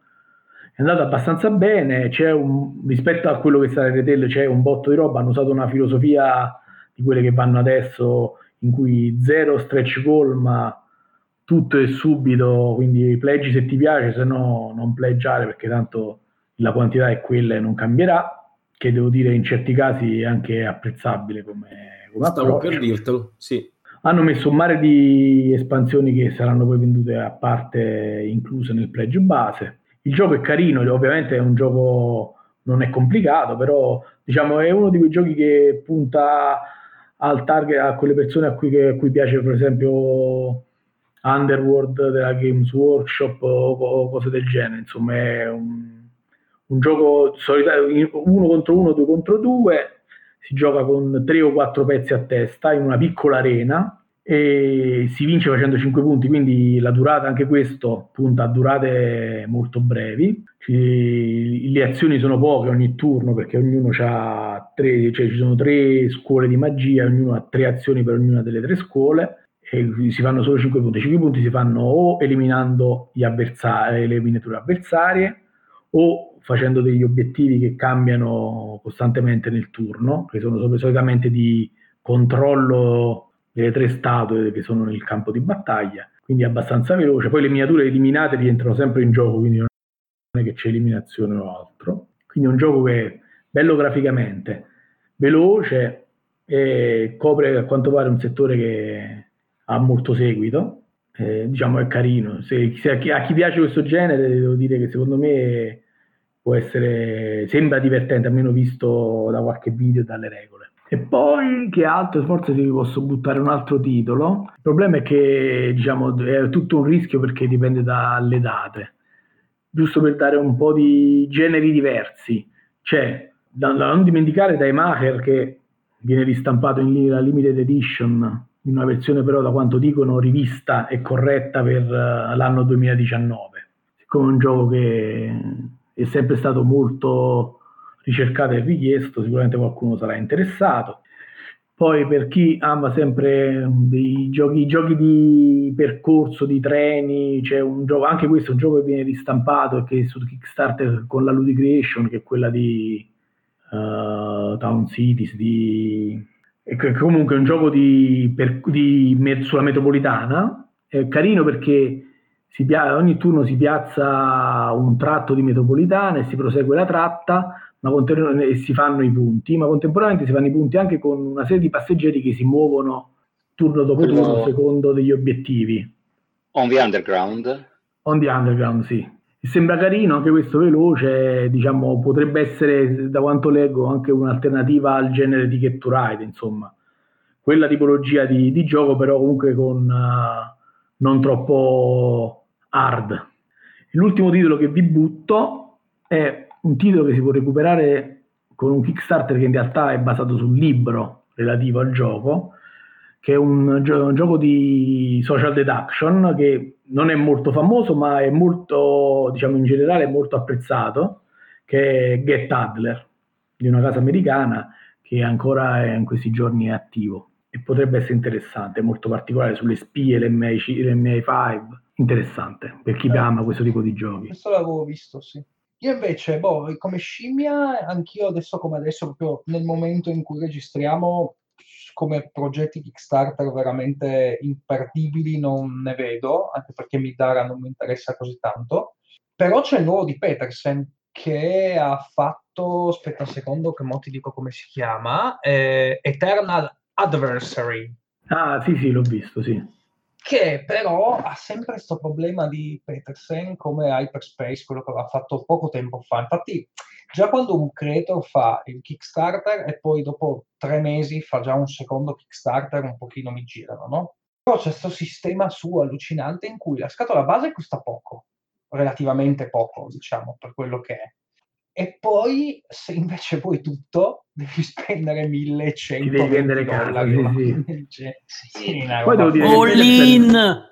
È andato abbastanza bene, un, rispetto a quello che sta nelle retail c'è un botto di roba, hanno usato una filosofia di quelle che vanno adesso in cui zero stretch goal ma tutto è subito, quindi pleggi se ti piace, se no non pleggiare perché tanto la quantità è quella e non cambierà. che devo dire in certi casi è anche apprezzabile come, come Stavo per dirtelo, sì. Hanno messo un mare di espansioni che saranno poi vendute a parte incluse nel pledge base. Il gioco è carino, ovviamente è un gioco non è complicato, però diciamo è uno di quei giochi che punta al target a quelle persone a cui, a cui piace per esempio Underworld della Games Workshop o, o cose del genere, insomma è un, un gioco solitario, uno contro uno, due contro due, si gioca con tre o quattro pezzi a testa in una piccola arena e si vince facendo 5 punti, quindi la durata, anche questo, punta a durate molto brevi. Ci, le azioni sono poche ogni turno perché ognuno ha tre, cioè ci sono tre scuole di magia, ognuno ha tre azioni per ognuna delle tre scuole e si fanno solo 5 punti. 5 punti si fanno o eliminando gli avversari, le miniature avversarie o facendo degli obiettivi che cambiano costantemente nel turno, che sono solitamente di controllo delle tre statue che sono nel campo di battaglia, quindi abbastanza veloce. Poi le miniature eliminate rientrano sempre in gioco, quindi non è che c'è eliminazione o altro. Quindi è un gioco che è bello graficamente, veloce e copre a quanto pare un settore che ha molto seguito. Eh, diciamo è carino. Se, se a, chi, piace questo genere, devo dire che secondo me può essere, sembra divertente, almeno visto da qualche video e dalle regole. E poi che altro? Forse ti posso buttare un altro titolo. Il problema è che diciamo, è tutto un rischio perché dipende dalle date. Giusto per dare un po' di generi diversi. C'è, da, da non dimenticare, dai Maker che viene ristampato in la limited edition, in una versione però da quanto dicono rivista e corretta per uh, l'anno 2019. Siccome è un gioco che è sempre stato molto ricercato e richiesto, sicuramente qualcuno sarà interessato. Poi per chi ama sempre dei giochi, giochi di percorso, di treni, c'è un gioco, anche questo è un gioco che viene ristampato e che è su Kickstarter con la Ludicreation, che è quella di uh, Town Cities, di... E comunque un gioco di, per, di, sulla metropolitana, è carino perché si, ogni turno si piazza un tratto di metropolitana e si prosegue la tratta, ma e si fanno i punti, ma contemporaneamente si fanno i punti anche con una serie di passeggeri che si muovono turno dopo Quello... turno secondo degli obiettivi. On the Underground? On the Underground, sì. Sembra carino anche questo veloce, diciamo, potrebbe essere, da quanto leggo, anche un'alternativa al genere di Get to Ride, insomma. Quella tipologia di, di gioco, però comunque con uh, non troppo hard. L'ultimo titolo che vi butto è un titolo che si può recuperare con un Kickstarter che in realtà è basato sul libro relativo al gioco, che è un, gio- un gioco di social deduction che non è molto famoso, ma è molto, diciamo in generale, molto apprezzato, che è Get Adler, di una casa americana che ancora è, in questi giorni è attivo e potrebbe essere interessante, molto particolare sulle spie, l'MI, l'MI5, interessante per chi eh, ama questo tipo di giochi. Questo l'avevo visto, sì. Io invece, boh, come scimmia, anch'io adesso come adesso, proprio nel momento in cui registriamo, come progetti Kickstarter veramente imperdibili non ne vedo, anche perché Midara non mi interessa così tanto. Però c'è il nuovo di Petersen che ha fatto, aspetta un secondo che mo ti dico come si chiama, eh, Eternal Adversary. Ah sì sì, l'ho visto, sì che però ha sempre questo problema di Petersen come Hyperspace, quello che aveva fatto poco tempo fa. Infatti, già quando un creator fa il Kickstarter e poi dopo tre mesi fa già un secondo Kickstarter, un pochino mi girano, no? Però c'è questo sistema su allucinante in cui la scatola base costa poco, relativamente poco, diciamo, per quello che è e poi se invece vuoi tutto devi spendere 1100 devi vendere dollari sì, sì. sì, poi devo dire all in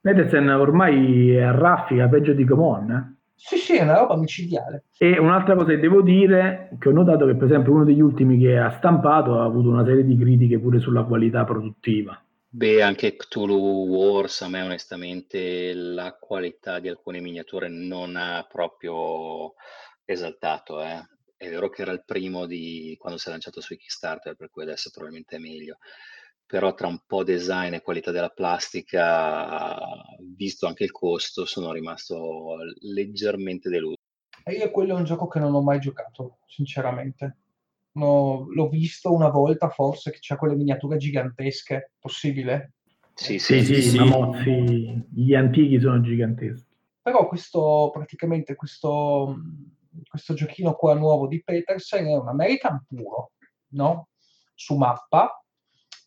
Petersen ormai è a raffica peggio di Gomon eh? sì sì è una roba micidiale e un'altra cosa che devo dire che ho notato che per esempio uno degli ultimi che ha stampato ha avuto una serie di critiche pure sulla qualità produttiva Beh, anche Cthulhu Wars, a me onestamente la qualità di alcune miniature non ha proprio esaltato, eh. È vero che era il primo di quando si è lanciato su Kickstarter, per cui adesso probabilmente è meglio. Però tra un po' design e qualità della plastica, visto anche il costo, sono rimasto leggermente deluso. E io quello è un gioco che non ho mai giocato, sinceramente. No, l'ho visto una volta forse che c'ha quelle miniature gigantesche, possibile? Sì, sì, sì, sì, Mamozzi, gli antichi sono giganteschi. Però questo, praticamente, questo, questo giochino qua nuovo di Petersen è un American puro, no? Su mappa,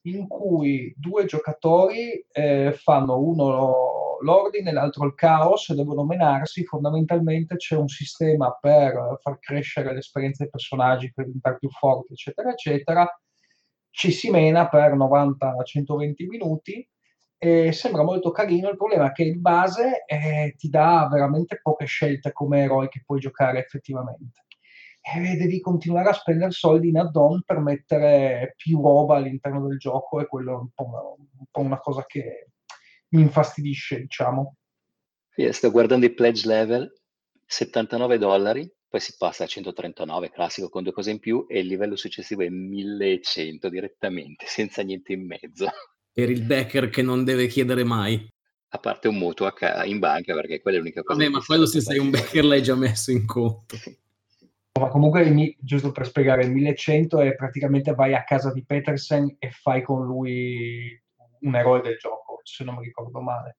in cui due giocatori eh, fanno uno l'ordine e l'altro il caos e devono menarsi. Fondamentalmente c'è un sistema per far crescere l'esperienza dei personaggi, per diventare più forti, eccetera, eccetera. Ci si mena per 90-120 minuti e sembra molto carino. Il problema è che il base eh, ti dà veramente poche scelte come eroi che puoi giocare effettivamente eh, devi continuare a spendere soldi in add-on per mettere più roba all'interno del gioco e quello è un po', un po una cosa che mi infastidisce, diciamo. Sì, sto guardando i pledge level, 79 dollari, poi si passa a 139, classico con due cose in più, e il livello successivo è 1100 direttamente, senza niente in mezzo. Per il backer che non deve chiedere mai. A parte un mutuo in banca, perché quella è l'unica cosa. Vabbè, ma quello se sei un backer l'hai già messo in conto. Ma comunque, giusto per spiegare, il 1100 è praticamente vai a casa di Petersen e fai con lui un eroe del gioco, se non mi ricordo male.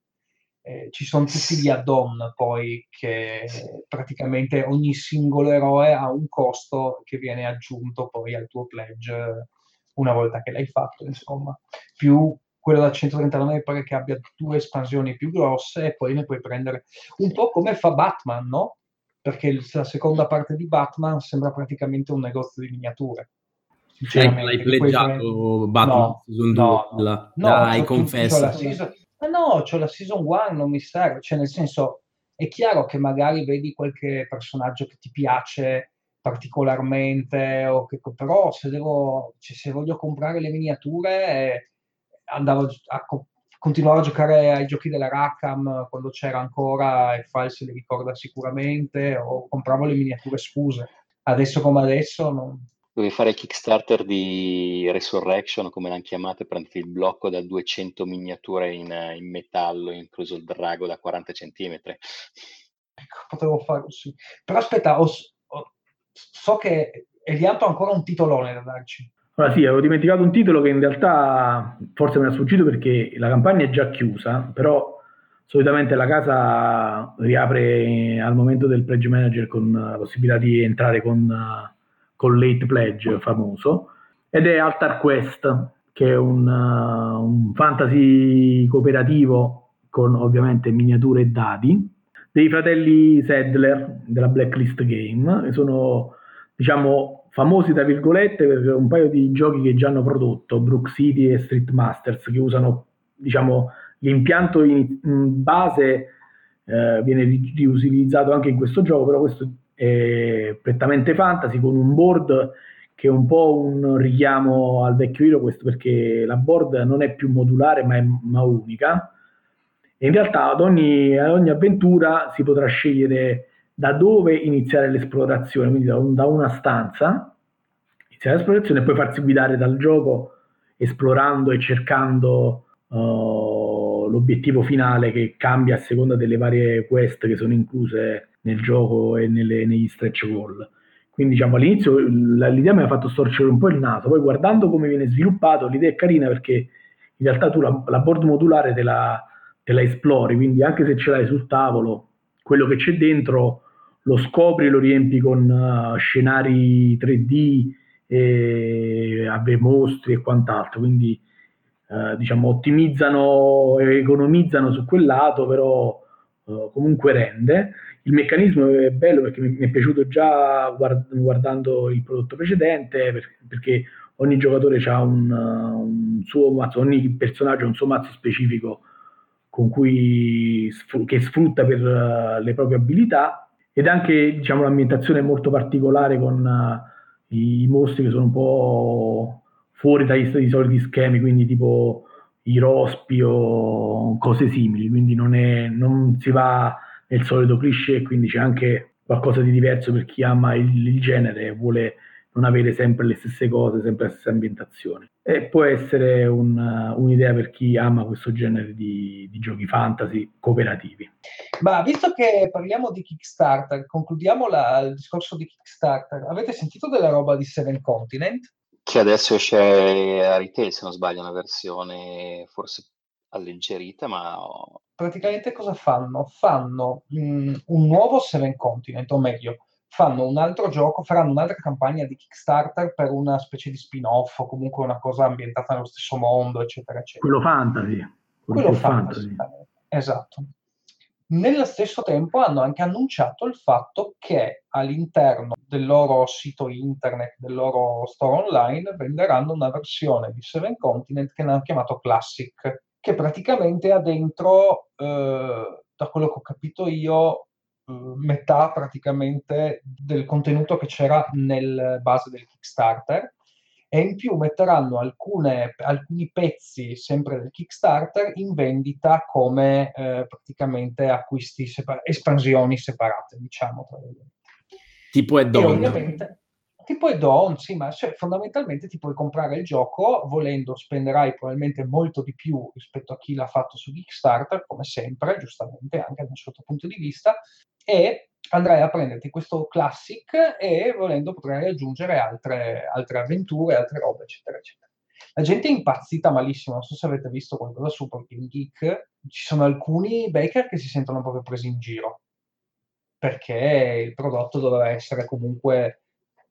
Eh, ci sono tutti gli add-on poi che praticamente ogni singolo eroe ha un costo che viene aggiunto poi al tuo pledge una volta che l'hai fatto, insomma. Più quello da 139 pare che abbia due espansioni più grosse e poi ne puoi prendere un po' come fa Batman, no? perché la seconda parte di Batman sembra praticamente un negozio di miniature. L'hai pleggiato Batman no, Season 2? No, la... no, Dai, confesso. Season... Ma no, c'ho la Season 1, non mi serve. Cioè, nel senso, è chiaro che magari vedi qualche personaggio che ti piace particolarmente, o che, però se, devo, cioè, se voglio comprare le miniature, eh, andavo a, continuavo a giocare ai giochi della Rackham quando c'era ancora e File se li ricorda sicuramente o compravo le miniature scuse. Adesso come adesso non... dovevi fare il Kickstarter di Resurrection come l'hanno chiamato prendere il blocco da 200 miniature in, in metallo incluso il drago da 40 cm ecco potevo farlo sì. Però aspetta ho, ho, so che Elianto ha ancora un titolone da darci allora sì, avevo dimenticato un titolo che in realtà forse mi è sfuggito perché la campagna è già chiusa, però solitamente la casa riapre al momento del pledge manager con la possibilità di entrare con, con late pledge famoso, ed è Altar Quest, che è un, un fantasy cooperativo con ovviamente miniature e dadi, dei fratelli Sadler della Blacklist Game, sono diciamo famosi tra virgolette per un paio di giochi che già hanno prodotto, Brook City e Street Masters, che usano diciamo, l'impianto in, in base eh, viene riutilizzato anche in questo gioco, però questo è prettamente fantasy con un board che è un po' un richiamo al vecchio Hero perché la board non è più modulare ma è ma unica. E in realtà ad ogni, ad ogni avventura si potrà scegliere da dove iniziare l'esplorazione, quindi da, un, da una stanza, iniziare l'esplorazione e poi farsi guidare dal gioco esplorando e cercando uh, l'obiettivo finale che cambia a seconda delle varie quest che sono incluse nel gioco e nelle, negli stretch goal. Quindi diciamo all'inizio l'idea mi ha fatto storcere un po' il naso, poi guardando come viene sviluppato l'idea è carina perché in realtà tu la, la board modulare te la, te la esplori, quindi anche se ce l'hai sul tavolo, quello che c'è dentro lo scopri e lo riempi con uh, scenari 3D, e ave mostri e quant'altro, quindi uh, diciamo ottimizzano e economizzano su quel lato, però uh, comunque rende. Il meccanismo è bello perché mi, mi è piaciuto già guard- guardando il prodotto precedente, per- perché ogni giocatore ha un, un, suo mazzo, ogni personaggio ha un suo mazzo specifico con cui, che sfrutta per le proprie abilità ed anche diciamo, l'ambientazione è molto particolare con uh, i, mostri che sono un po' fuori dai, dai soliti schemi, quindi tipo i rospi o cose simili, quindi non, è, non si va nel solito cliché, quindi c'è anche qualcosa di diverso per chi ama il, il genere e vuole non avere sempre le stesse cose, sempre la stessa ambientazione. E può essere un, un'idea per chi ama questo genere di, di, giochi fantasy cooperativi. Ma visto che parliamo di Kickstarter, concludiamo la, il discorso di Kickstarter. Avete sentito della roba di Seven Continent? Che adesso esce a retail, se non sbaglio, una versione forse alleggerita, ma... Praticamente cosa fanno? Fanno mh, un nuovo Seven Continent, o meglio, fanno un altro gioco, faranno un'altra campagna di Kickstarter per una specie di spin-off o comunque una cosa ambientata nello stesso mondo, eccetera, eccetera. Quello fantasy. Quello, Quello fantasy. fantasy. Esatto. Nello stesso tempo hanno anche annunciato il fatto che all'interno del loro sito internet, del loro store online, venderanno una versione di Seven Continent che hanno chiamato Classic, che praticamente ha dentro, eh, da quello che ho capito io, metà praticamente del contenuto che c'era nel base del Kickstarter e in più metteranno alcune, alcuni pezzi sempre del Kickstarter in vendita come eh, praticamente acquisti separ- espansioni separate, diciamo. Tipo add-on. Tipo add-on, sì, ma cioè, fondamentalmente ti puoi comprare il gioco, volendo spenderai probabilmente molto di più rispetto a chi l'ha fatto su Kickstarter, come sempre, giustamente, anche da un certo punto di vista, e andrai a prenderti questo classic e volendo potrai aggiungere altre, altre avventure, altre robe, eccetera, eccetera. La gente è impazzita malissimo, non so se avete visto qualcosa su Porking Geek, ci sono alcuni baker che si sentono proprio presi in giro, perché il prodotto doveva essere comunque,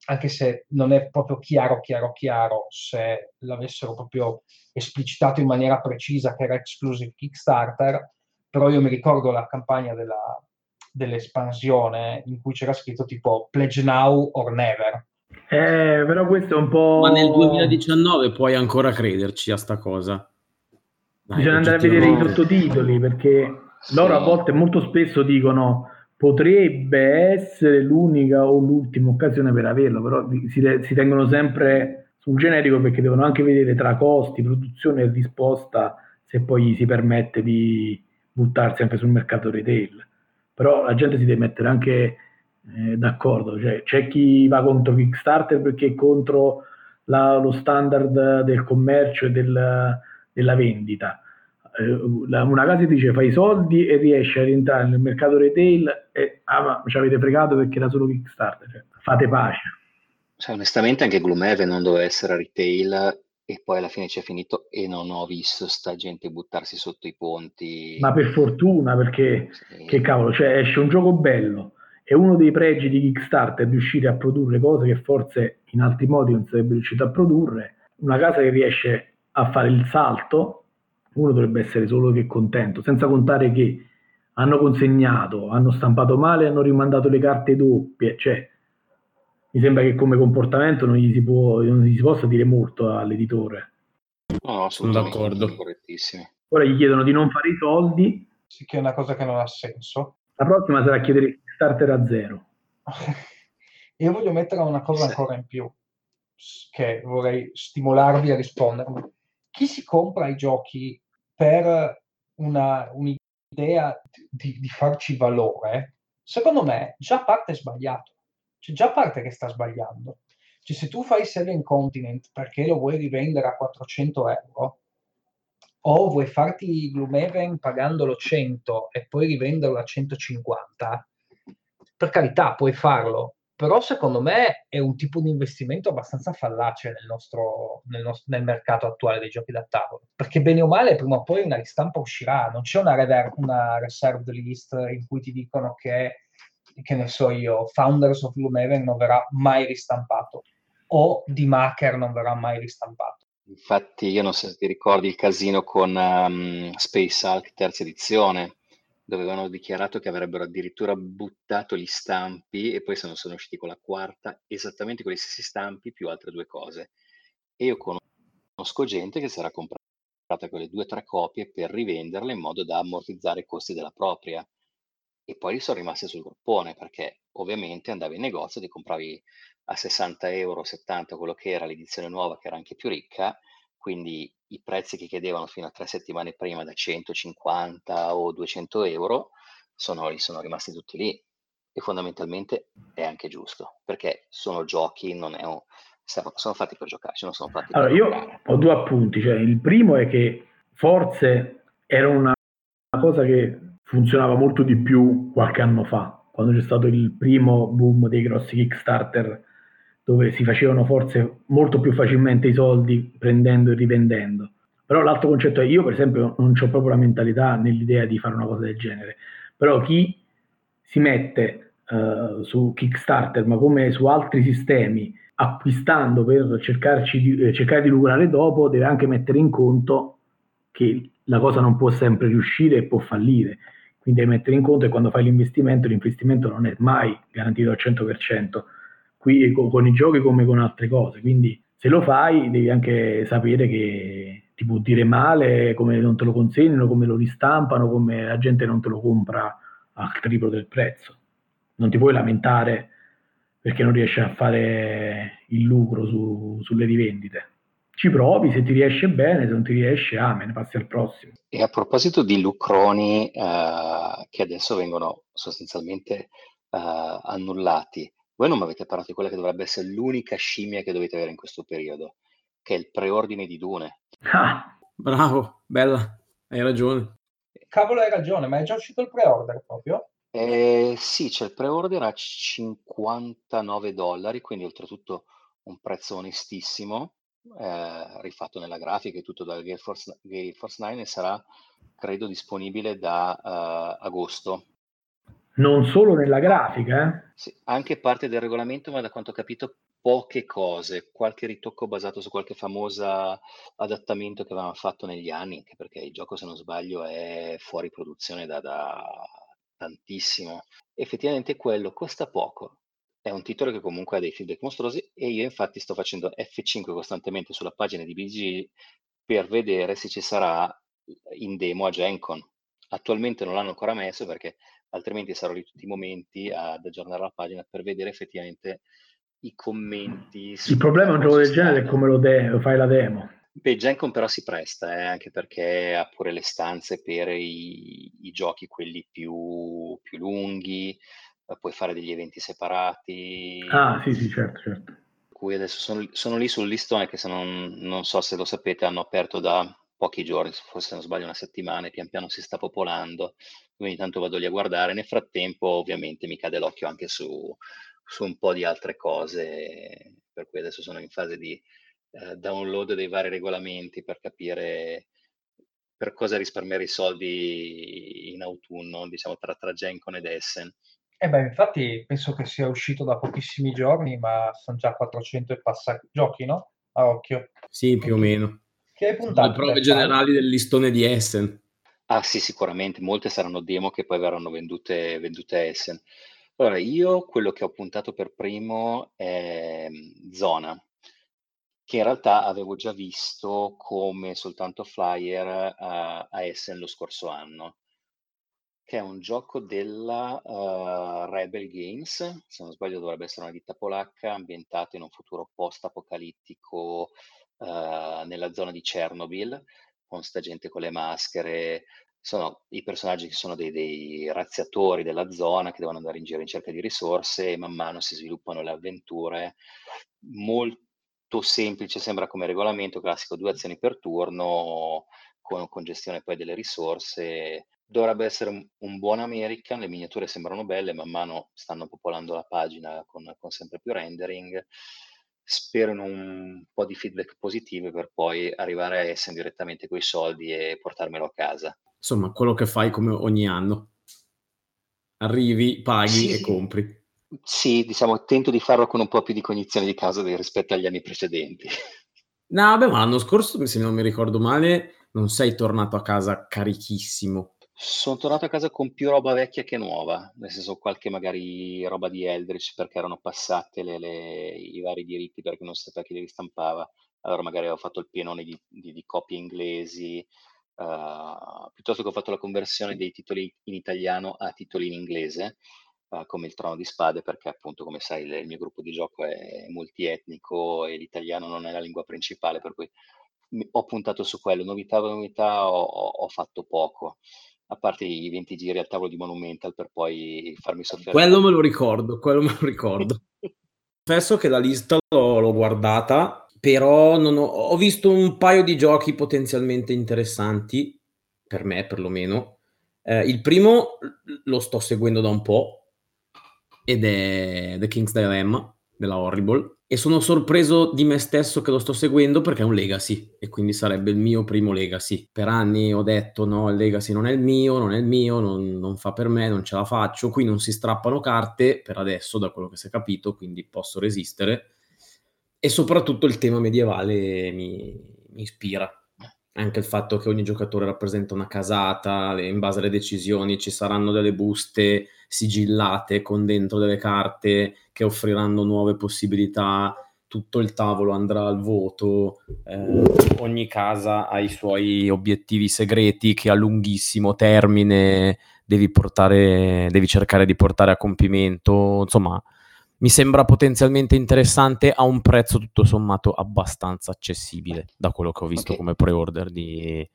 anche se non è proprio chiaro, chiaro, chiaro, se l'avessero proprio esplicitato in maniera precisa che era exclusive Kickstarter, però io mi ricordo la campagna della, dell'espansione in cui c'era scritto tipo Pledge Now or Never. Eh, però questo è un po'... Ma nel 2019 puoi ancora crederci a sta cosa. Dai, Bisogna andare a vedere i sottotitoli perché sì. loro a volte molto spesso dicono potrebbe essere l'unica o l'ultima occasione per averlo, però si, si tengono sempre sul generico perché devono anche vedere tra costi, produzione e risposta se poi si permette di buttarsi anche sul mercato retail però la gente si deve mettere anche eh, d'accordo, cioè, c'è chi va contro Kickstarter perché è contro la, lo standard del commercio e del, della vendita. Eh, una casa dice fai i soldi e riesci a rientrare nel mercato retail e ah, ma ci avete fregato perché era solo Kickstarter, cioè, fate pace. Cioè, onestamente anche Gloomhaven non doveva essere retail e poi alla fine c'è finito e non ho visto sta gente buttarsi sotto i ponti. Ma per fortuna, perché sì. che cavolo, cioè esce un gioco bello e uno dei pregi di Kickstarter è riuscire a produrre cose che forse in altri modi non sarebbe riuscito a produrre. Una casa che riesce a fare il salto, uno dovrebbe essere solo che contento, senza contare che hanno consegnato, hanno stampato male, hanno rimandato le carte doppie, cioè mi sembra che come comportamento non gli si, può, non gli si possa dire molto all'editore. No, sono d'accordo. Correttissimo. Ora gli chiedono di non fare i soldi. Sì, che è una cosa che non ha senso. La prossima sarà chiedere il starter a zero. Io voglio mettere una cosa ancora in più, che vorrei stimolarvi a rispondermi. Chi si compra i giochi per una, un'idea di, di farci valore, secondo me già parte sbagliato cioè, già parte che sta sbagliando. Cioè, se tu fai Seven Continent perché lo vuoi rivendere a 400 euro, o vuoi farti Gloomhaven pagandolo 100 e poi rivenderlo a 150, per carità, puoi farlo, però secondo me è un tipo di investimento abbastanza fallace nel nostro, nel, nostro, nel mercato attuale dei giochi da tavolo, perché bene o male prima o poi una ristampa uscirà, non c'è una, rever- una reserved list in cui ti dicono che che ne so io, Founders of Gloomhaven non verrà mai ristampato o di Maker non verrà mai ristampato. Infatti io non so se ti ricordi il casino con um, Space Hulk terza edizione, dove avevano dichiarato che avrebbero addirittura buttato gli stampi e poi se non sono usciti con la quarta, esattamente con gli stessi stampi più altre due cose. E io conosco gente che sarà comprata quelle due o tre copie per rivenderle in modo da ammortizzare i costi della propria e poi sono rimasti sul groppone perché ovviamente andavi in negozio, ti compravi a 60 euro, 70 quello che era l'edizione nuova che era anche più ricca, quindi i prezzi che chiedevano fino a tre settimane prima da 150 o 200 euro sono, sono rimasti tutti lì. e fondamentalmente è anche giusto, perché sono giochi, non è un, sono fatti per giocarci, non sono fatti allora, per io giocare. ho due appunti, cioè, il primo è che forse era una cosa che funzionava molto di più qualche anno fa, quando c'è stato il primo boom dei grossi Kickstarter dove si facevano forse molto più facilmente i soldi prendendo e rivendendo. Però l'altro concetto è io per esempio non ho proprio la mentalità nell'idea di fare una cosa del genere, però chi si mette uh, su Kickstarter ma come su altri sistemi acquistando per di, eh, cercare di lucrare dopo deve anche mettere in conto che la cosa non può sempre riuscire e può fallire. Quindi devi mettere in conto che quando fai l'investimento, l'investimento non è mai garantito al 100%, qui con, con i giochi come con altre cose. Quindi se lo fai devi anche sapere che ti può dire male, come non te lo consegnano, come lo ristampano, come la gente non te lo compra al triplo del prezzo. Non ti puoi lamentare perché non riesci a fare il lucro su, sulle rivendite. Ci provi, se ti riesce bene, se non ti riesce, ah, me ne passi al prossimo. E a proposito di lucroni eh, che adesso vengono sostanzialmente eh, annullati, voi non mi avete parlato di quella che dovrebbe essere l'unica scimmia che dovete avere in questo periodo, che è il preordine di Dune. Ah, bravo, bella, hai ragione. Cavolo, hai ragione, ma è già uscito il pre-order proprio? Eh, sì, c'è il pre-order a 59 dollari, quindi oltretutto un prezzo onestissimo, eh, rifatto nella grafica e tutto da Gale Force, Gale Force 9 e sarà, credo, disponibile da uh, agosto non solo nella grafica. Eh? Sì, anche parte del regolamento, ma da quanto ho capito poche cose, qualche ritocco basato su qualche famosa adattamento che avevano fatto negli anni, anche perché il gioco, se non sbaglio, è fuori produzione da, da tantissimo. Effettivamente quello costa poco, è un titolo che comunque ha dei feedback mostruosi e io infatti sto facendo F5 costantemente sulla pagina di BG per vedere se ci sarà in demo a GenCon. Attualmente non l'hanno ancora messo perché altrimenti sarò lì tutti i momenti ad aggiornare la pagina per vedere effettivamente i commenti. Il problema è un gioco del genere è come lo, de- lo fai la demo. Beh, Gencom però si presta, eh, anche perché ha pure le stanze per i, i giochi, quelli più, più lunghi, eh, puoi fare degli eventi separati. Ah, sì, sì, certo, certo. Cui adesso sono, sono lì sul listone che se non, non so se lo sapete hanno aperto da pochi giorni, forse se non sbaglio una settimana, e pian piano si sta popolando, quindi tanto vado lì a guardare. Nel frattempo ovviamente mi cade l'occhio anche su, su un po' di altre cose, per cui adesso sono in fase di eh, download dei vari regolamenti per capire per cosa risparmiare i soldi in autunno, diciamo tra, tra Gencon ed Essen. Eh beh, infatti penso che sia uscito da pochissimi giorni, ma sono già 400 e passa giochi, no? A occhio. Sì, più o meno. Che hai puntato? Le prove generali del listone di Essen. Ah sì, sicuramente, molte saranno demo che poi verranno vendute, vendute a Essen. Allora, io quello che ho puntato per primo è mm, Zona, che in realtà avevo già visto come soltanto flyer a, a Essen lo scorso anno, che è un gioco della uh, Rebel Games, se non sbaglio dovrebbe essere una ditta polacca, ambientato in un futuro post-apocalittico uh, nella zona di Chernobyl, con sta gente con le maschere. Sono i personaggi che sono dei, dei razziatori della zona che devono andare in giro in cerca di risorse e man mano si sviluppano le avventure. Molto semplice, sembra come regolamento classico, due azioni per turno con, con gestione poi delle risorse. Dovrebbe essere un, un, buon American, le miniature sembrano belle, man mano stanno popolando la pagina con, con sempre più rendering spero in un po' di feedback positive per poi arrivare a Essen direttamente con i soldi e portarmelo a casa. Insomma, quello che fai come ogni anno. Arrivi, paghi sì, e compri. Sì, diciamo, tento di farlo con un po' più di cognizione di causa rispetto agli anni precedenti. No, vabbè, ma l'anno scorso, se non mi ricordo male, non sei tornato a casa carichissimo. Sono tornato a casa con più roba vecchia che nuova, nel senso qualche magari roba di Eldritch perché erano passate le, le, i vari diritti perché non si sapeva chi li ristampava. Allora magari ho fatto il pienone di, di, di copie inglesi, uh, piuttosto che ho fatto la conversione dei titoli in italiano a titoli in inglese, uh, come il Trono di Spade, perché appunto come sai il, il mio gruppo di gioco è multietnico e l'italiano non è la lingua principale, per cui ho puntato su quello. Novità, novità ho, ho, ho fatto poco. A parte i 20 giri al tavolo di Monumental per poi farmi soffiare. Quello me lo ricordo, quello me lo ricordo. Confesso che la lista l'ho, l'ho guardata, però ho, ho, visto un paio di giochi potenzialmente interessanti, per me perlomeno. Eh, il primo lo sto seguendo da un po' ed è The King's Dilemma della Horrible e sono sorpreso di me stesso che lo sto seguendo perché è un legacy e quindi sarebbe il mio primo legacy. Per anni ho detto no, il legacy non è il mio, non è il mio, non, non fa per me, non ce la faccio, qui non si strappano carte per adesso da quello che si è capito, quindi posso resistere e soprattutto il tema medievale mi, mi ispira. Anche il fatto che ogni giocatore rappresenta una casata, in base alle decisioni ci saranno delle buste sigillate con dentro delle carte che offriranno nuove possibilità, tutto il tavolo andrà al voto, eh, ogni casa ha i suoi obiettivi segreti che a lunghissimo termine devi, portare, devi cercare di portare a compimento, insomma mi sembra potenzialmente interessante a un prezzo tutto sommato abbastanza accessibile da quello che ho visto okay. come pre-order di,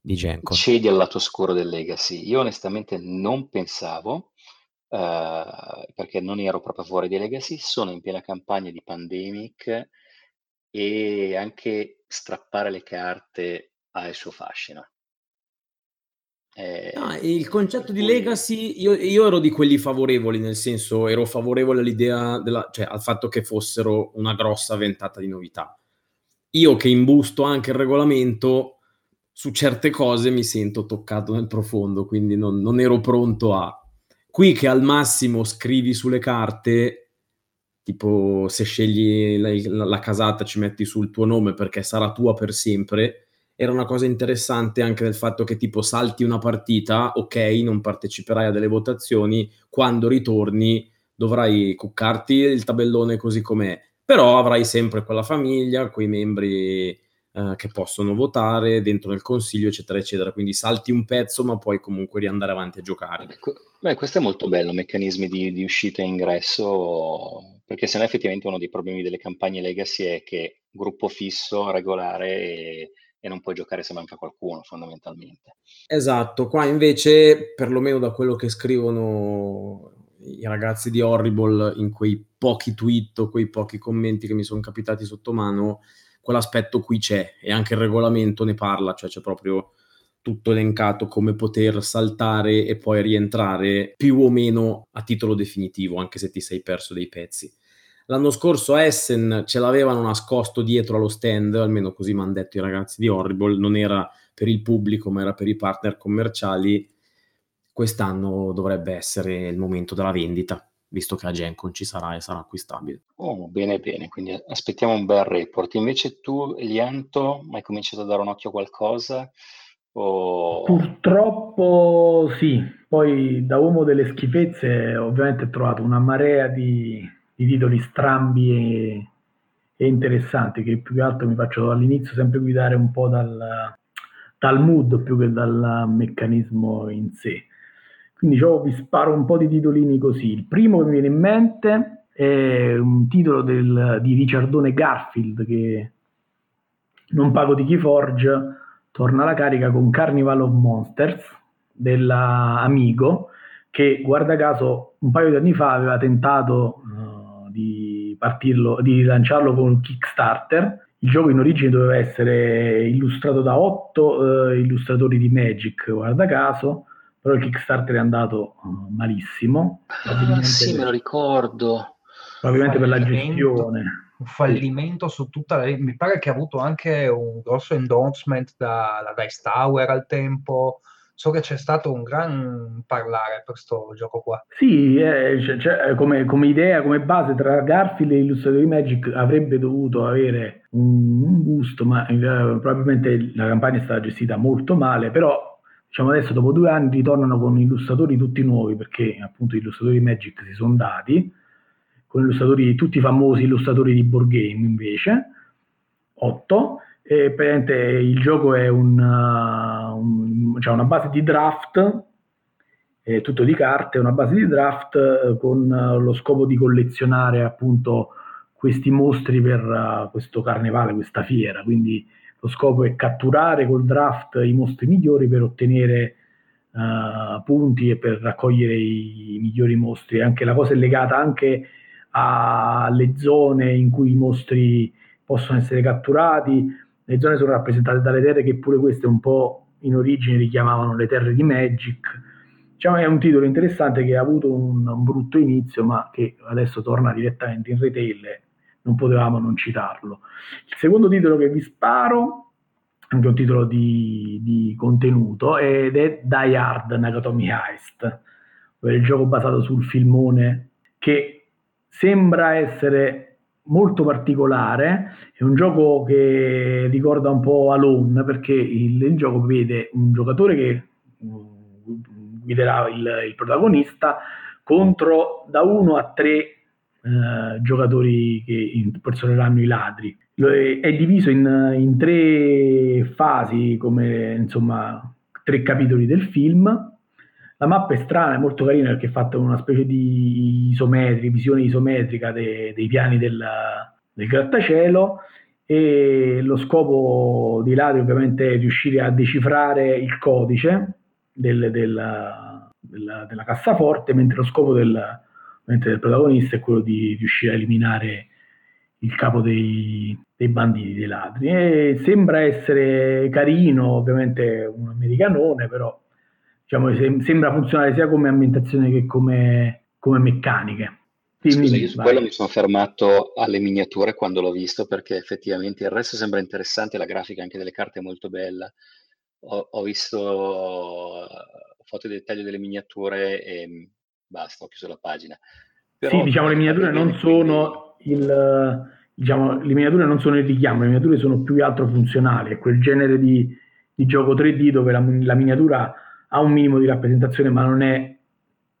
di Genko. Cedi al lato scuro del Legacy. Io onestamente non pensavo uh, perché non ero proprio fuori di Legacy, sono in piena campagna di Pandemic e anche strappare le carte ha il suo fascino. Eh, no, il concetto di legacy, io, io, ero di quelli favorevoli, nel senso ero favorevole all'idea, della, cioè al fatto che fossero una grossa ventata di novità. Io che imbusto anche il regolamento, su certe cose mi sento toccato nel profondo, quindi non, non ero pronto a Qui che al massimo scrivi sulle carte, tipo se scegli la, la, casata ci metti sul tuo nome perché sarà tua per sempre, era una cosa interessante anche nel fatto che tipo salti una partita, ok, non parteciperai a delle votazioni, quando ritorni dovrai cuccarti il tabellone così com'è, però avrai sempre quella famiglia, quei membri eh, che possono votare dentro nel consiglio, eccetera, eccetera. Quindi salti un pezzo, ma poi comunque riandare avanti a giocare. Beh, questo è molto bello, meccanismi di, di uscita e ingresso, perché se no effettivamente uno dei problemi delle campagne legacy è che gruppo fisso, regolare e, e non puoi giocare se manca qualcuno fondamentalmente. Esatto, qua invece, perlomeno da quello che scrivono i ragazzi di Horrible in quei pochi tweet o quei pochi commenti che mi sono capitati sotto mano, quell'aspetto qui c'è e anche il regolamento ne parla, cioè c'è proprio tutto elencato come poter saltare e poi rientrare più o meno a titolo definitivo, anche se ti sei perso dei pezzi. L'anno scorso Essen ce l'avevano nascosto dietro allo stand, almeno così mi hanno detto i ragazzi di Horrible, non era per il pubblico ma era per i partner commerciali. Quest'anno dovrebbe essere il momento della vendita visto che a Gencon ci sarà e sarà acquistabile. Oh, bene, bene, quindi aspettiamo un bel report. Invece tu, Elianto, hai cominciato a dare un occhio a qualcosa? O... Purtroppo sì, poi da uomo delle schifezze ovviamente ho trovato una marea di, di titoli strambi e, e, interessanti che più che altro mi faccio all'inizio sempre guidare un po' dal, dal mood più che dal meccanismo in sé. Quindi diciamo, vi sparo un po' di titolini così. Il primo che mi viene in mente è un titolo del, di Ricciardone Garfield che non pago di Keyforge, torna alla carica con Carnival of Monsters dell'Amigo che guarda caso un paio di anni fa aveva tentato di, partirlo, di lanciarlo con Kickstarter. Il gioco in origine doveva essere illustrato da otto uh, illustratori di Magic, guarda caso, però il Kickstarter è andato uh, malissimo. Ah, sì, me lo ricordo. Probabilmente per la gestione. Un fallimento su tutta la... Mi pare che ha avuto anche un grosso endorsement da, da Dice Tower al tempo. So che c'è stato un gran parlare per questo gioco qua. Sì, eh, cioè, come, come, idea, come base tra Garfield e Illustratori Magic avrebbe dovuto avere un, un gusto, ma eh, probabilmente la campagna è stata gestita molto male, però diciamo adesso dopo due anni ritornano con illustratori tutti nuovi perché appunto gli illustratori Magic si sono dati con illustratori tutti famosi illustratori di board game invece 8 e praticamente il gioco è un, uh, un cioè una base di draft è tutto di carte, una base di draft uh, con uh, lo scopo di collezionare appunto questi mostri per uh, questo carnevale, questa fiera, quindi lo scopo è catturare col draft i mostri migliori per ottenere uh, punti e per raccogliere i, i, migliori mostri. Anche la cosa è legata anche alle zone in cui i mostri possono essere catturati. Le zone sono rappresentate dalle terre che pure queste un po' in origine richiamavano le terre di Magic. Diciamo è un titolo interessante che ha avuto un, un brutto inizio, ma che adesso torna direttamente in retail e non potevamo non citarlo. Il secondo titolo che vi sparo anche un titolo di, di, contenuto, ed è Die Hard Nakatomi Heist, il gioco basato sul filmone che sembra essere molto particolare, è un gioco che ricorda un po' Alone perché il, il gioco vede un giocatore che mm, guiderà il, il protagonista contro da uno a tre eh, giocatori che impersoneranno i ladri è diviso in, in tre fasi, come insomma tre capitoli del film. La mappa è strana, è molto carina perché è fatta con una specie di isometri, visione isometrica de, dei piani del, del grattacielo e lo scopo di Lari ovviamente è riuscire a decifrare il codice del, del, della, della, cassaforte, mentre lo scopo del, del protagonista è quello di riuscire a eliminare il capo dei, dei banditi, dei ladri. E sembra essere carino, ovviamente un americanone, però diciamo, sem- sembra funzionare sia come ambientazione che come, come meccaniche. Quindi, Scusa, io su vai. quello mi sono fermato alle miniature quando l'ho visto perché effettivamente il resto sembra interessante, la grafica anche delle carte è molto bella. Ho, ho visto foto di dettaglio delle miniature e basta, ho chiuso la pagina. Però, sì, diciamo le miniature non sono il, diciamo, le miniature non sono il richiamo, le miniature sono più che altro funzionali, è quel genere di, di gioco 3D dove la, la, miniatura ha un minimo di rappresentazione, ma non è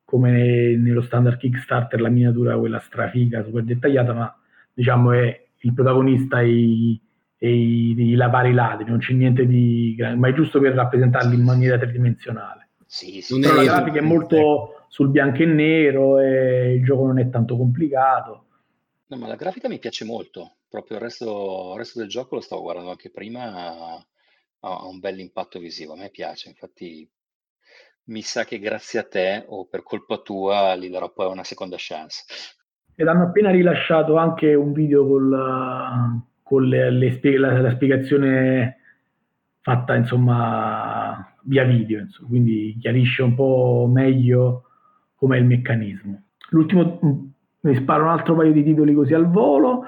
come nello standard Kickstarter la miniatura quella strafiga, super dettagliata, ma diciamo è il protagonista e i, e i, i vari ladri, non c'è niente di ma è giusto per rappresentarli in maniera tridimensionale. Sì, sì, Però la grafica è molto sul bianco e nero e il gioco non è tanto complicato. No, ma la grafica mi piace molto, proprio il resto, il resto del gioco lo stavo guardando anche prima, ha, ha un bel impatto visivo, a me piace, infatti mi sa che grazie a te o per colpa tua gli darò poi una seconda chance. Ed hanno appena rilasciato anche un video col, con le, le la, la, spiegazione fatta insomma via video, insomma, quindi chiarisce un po' meglio com'è il meccanismo. L'ultimo mi sparo un altro paio di titoli così al volo.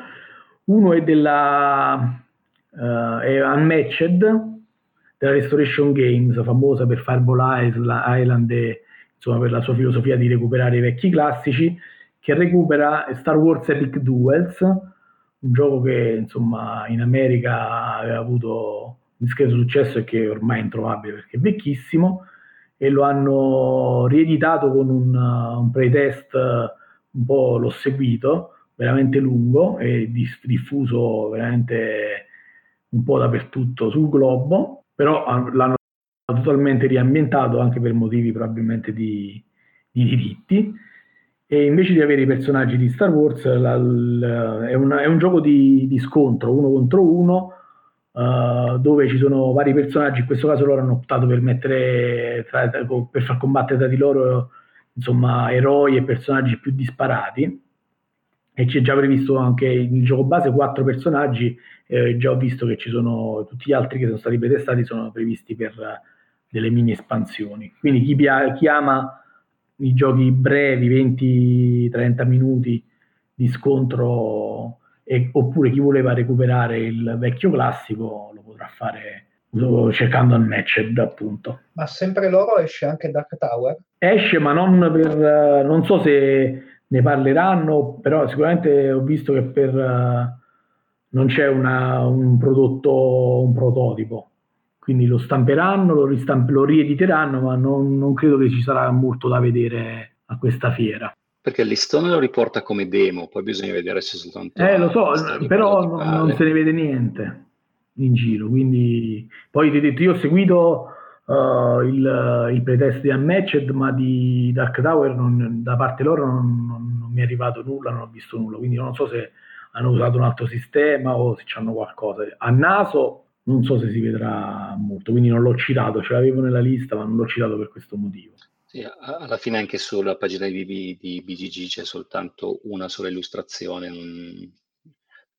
Uno è della uh, è Unmatched, della Restoration Games, famosa per Fireball Island e insomma, per la sua filosofia di recuperare i vecchi classici, che recupera Star Wars Epic Duels, un gioco che insomma in America aveva avuto un discreto successo e che ormai è introvabile perché è vecchissimo, e lo hanno rieditato con un, un playtest un po' l'ho seguito, veramente lungo e diffuso veramente un po' dappertutto sul globo, però l'hanno totalmente riambientato anche per motivi probabilmente di, di diritti. E invece di avere i personaggi di Star Wars la, la, è, una, è, un gioco di, di, scontro uno contro uno uh, dove ci sono vari personaggi. In questo caso loro hanno optato per mettere tra, per far combattere tra di loro insomma, eroi e personaggi più disparati e c'è già previsto anche il gioco base quattro personaggi, eh, già ho visto che ci sono tutti gli altri che sono stati pretestati sono previsti per delle mini espansioni. Quindi chi, chi ama i giochi brevi, 20-30 minuti di scontro, e, oppure chi voleva recuperare il vecchio classico, lo potrà fare cercando Unmatched appunto. Ma sempre loro esce anche Dark Tower? Esce ma non per, non so se ne parleranno, però sicuramente ho visto che per, non c'è una, un prodotto, un prototipo, quindi lo stamperanno, lo, ristamp- lo riediteranno, ma non, non credo che ci sarà molto da vedere a questa fiera. Perché il listone lo riporta come demo, poi bisogna vedere se soltanto... Eh, lo so, però non, non se ne vede niente in giro. Quindi poi ti ho detto, io ho seguito uh, il, il pretest di Unmatched, ma di Dark Tower non, da parte loro non, non, non, mi è arrivato nulla, non ho visto nulla. Quindi non so se hanno usato un altro sistema o se hanno qualcosa. A naso non so se si vedrà molto, quindi non l'ho citato, ce l'avevo nella lista, ma non l'ho citato per questo motivo. Sì, alla fine anche sulla pagina di, di BGG c'è soltanto una sola illustrazione, non,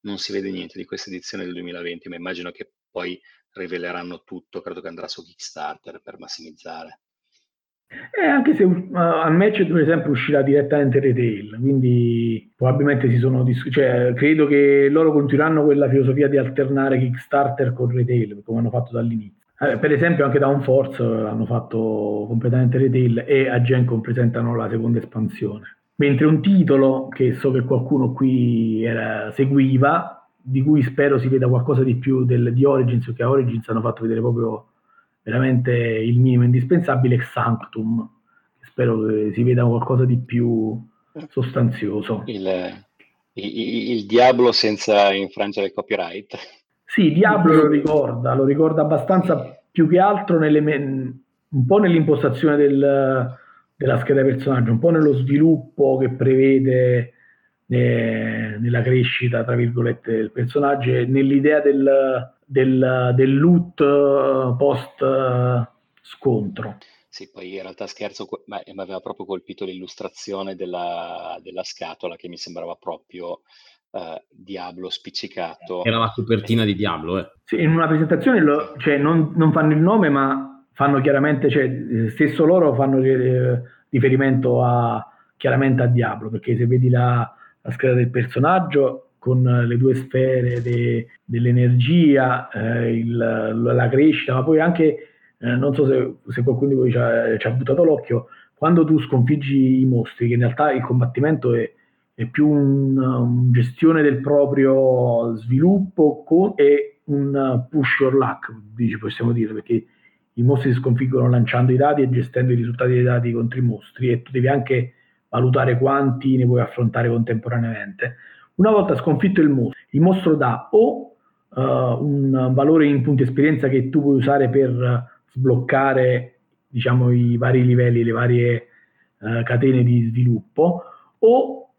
non si vede niente di questa edizione del 2020, ma immagino che poi riveleranno tutto, credo che andrà su Kickstarter per massimizzare. Eh, anche se uh, al match per esempio uscirà direttamente retail, quindi probabilmente si sono dis- cioè, credo che loro continueranno quella filosofia di alternare Kickstarter con retail, come hanno fatto dall'inizio. Eh, per esempio anche Down Force hanno fatto completamente retail e a Gencom presentano la seconda espansione. Mentre un titolo che so che qualcuno qui era, seguiva, di cui spero si veda qualcosa di più del, di Origins, perché a Origins hanno fatto vedere proprio veramente il minimo indispensabile, Sanctum. Spero che si veda qualcosa di più sostanzioso. Il, il, il diavolo senza infrangere il copyright. Sì, Diablo lo ricorda, lo ricorda abbastanza più che altro nelle, un po' nell'impostazione del, della scheda personaggio, un po' nello sviluppo che prevede nella crescita, tra virgolette, del personaggio e nell'idea del, del, del loot eh, post eh, scontro. Sì, poi in realtà scherzo, ma mi aveva proprio colpito l'illustrazione della, della, scatola che mi sembrava proprio uh, Diablo spiccicato. Era la copertina di Diablo, eh. Sì, in una presentazione lo, cioè, non, non, fanno il nome, ma fanno chiaramente, cioè, stesso loro fanno eh, riferimento a, chiaramente a Diablo, perché se vedi la, la scheda del personaggio con le due sfere de, dell'energia, eh, il, la crescita, ma poi anche, eh, non so se, se, qualcuno di voi ci ha, ci ha, buttato l'occhio, quando tu sconfiggi i mostri, che in realtà il combattimento è, è più una un gestione del proprio sviluppo con, e un push or luck, possiamo dire, perché i mostri si sconfiggono lanciando i dati e gestendo i risultati dei dati contro i mostri e tu devi anche valutare quanti ne puoi affrontare contemporaneamente. Una volta sconfitto il mostro, il mostro dà o uh, un valore in punti esperienza che tu puoi usare per sbloccare diciamo, i vari livelli, le varie uh, catene di sviluppo, o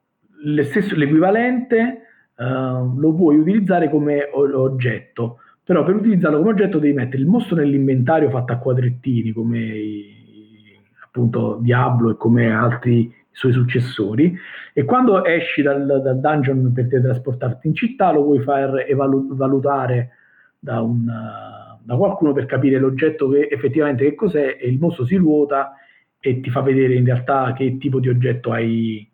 stesso, l'equivalente uh, lo puoi utilizzare come oggetto. Però per utilizzarlo come oggetto devi mettere il mostro nell'inventario fatto a quadrettini, come i, appunto Diablo e come altri suoi successori e quando esci dal, dal dungeon per trasportarti in città lo puoi far evalu- valutare da, un, da, qualcuno per capire l'oggetto che effettivamente che cos'è e il mostro si ruota e ti fa vedere in realtà che tipo di oggetto hai,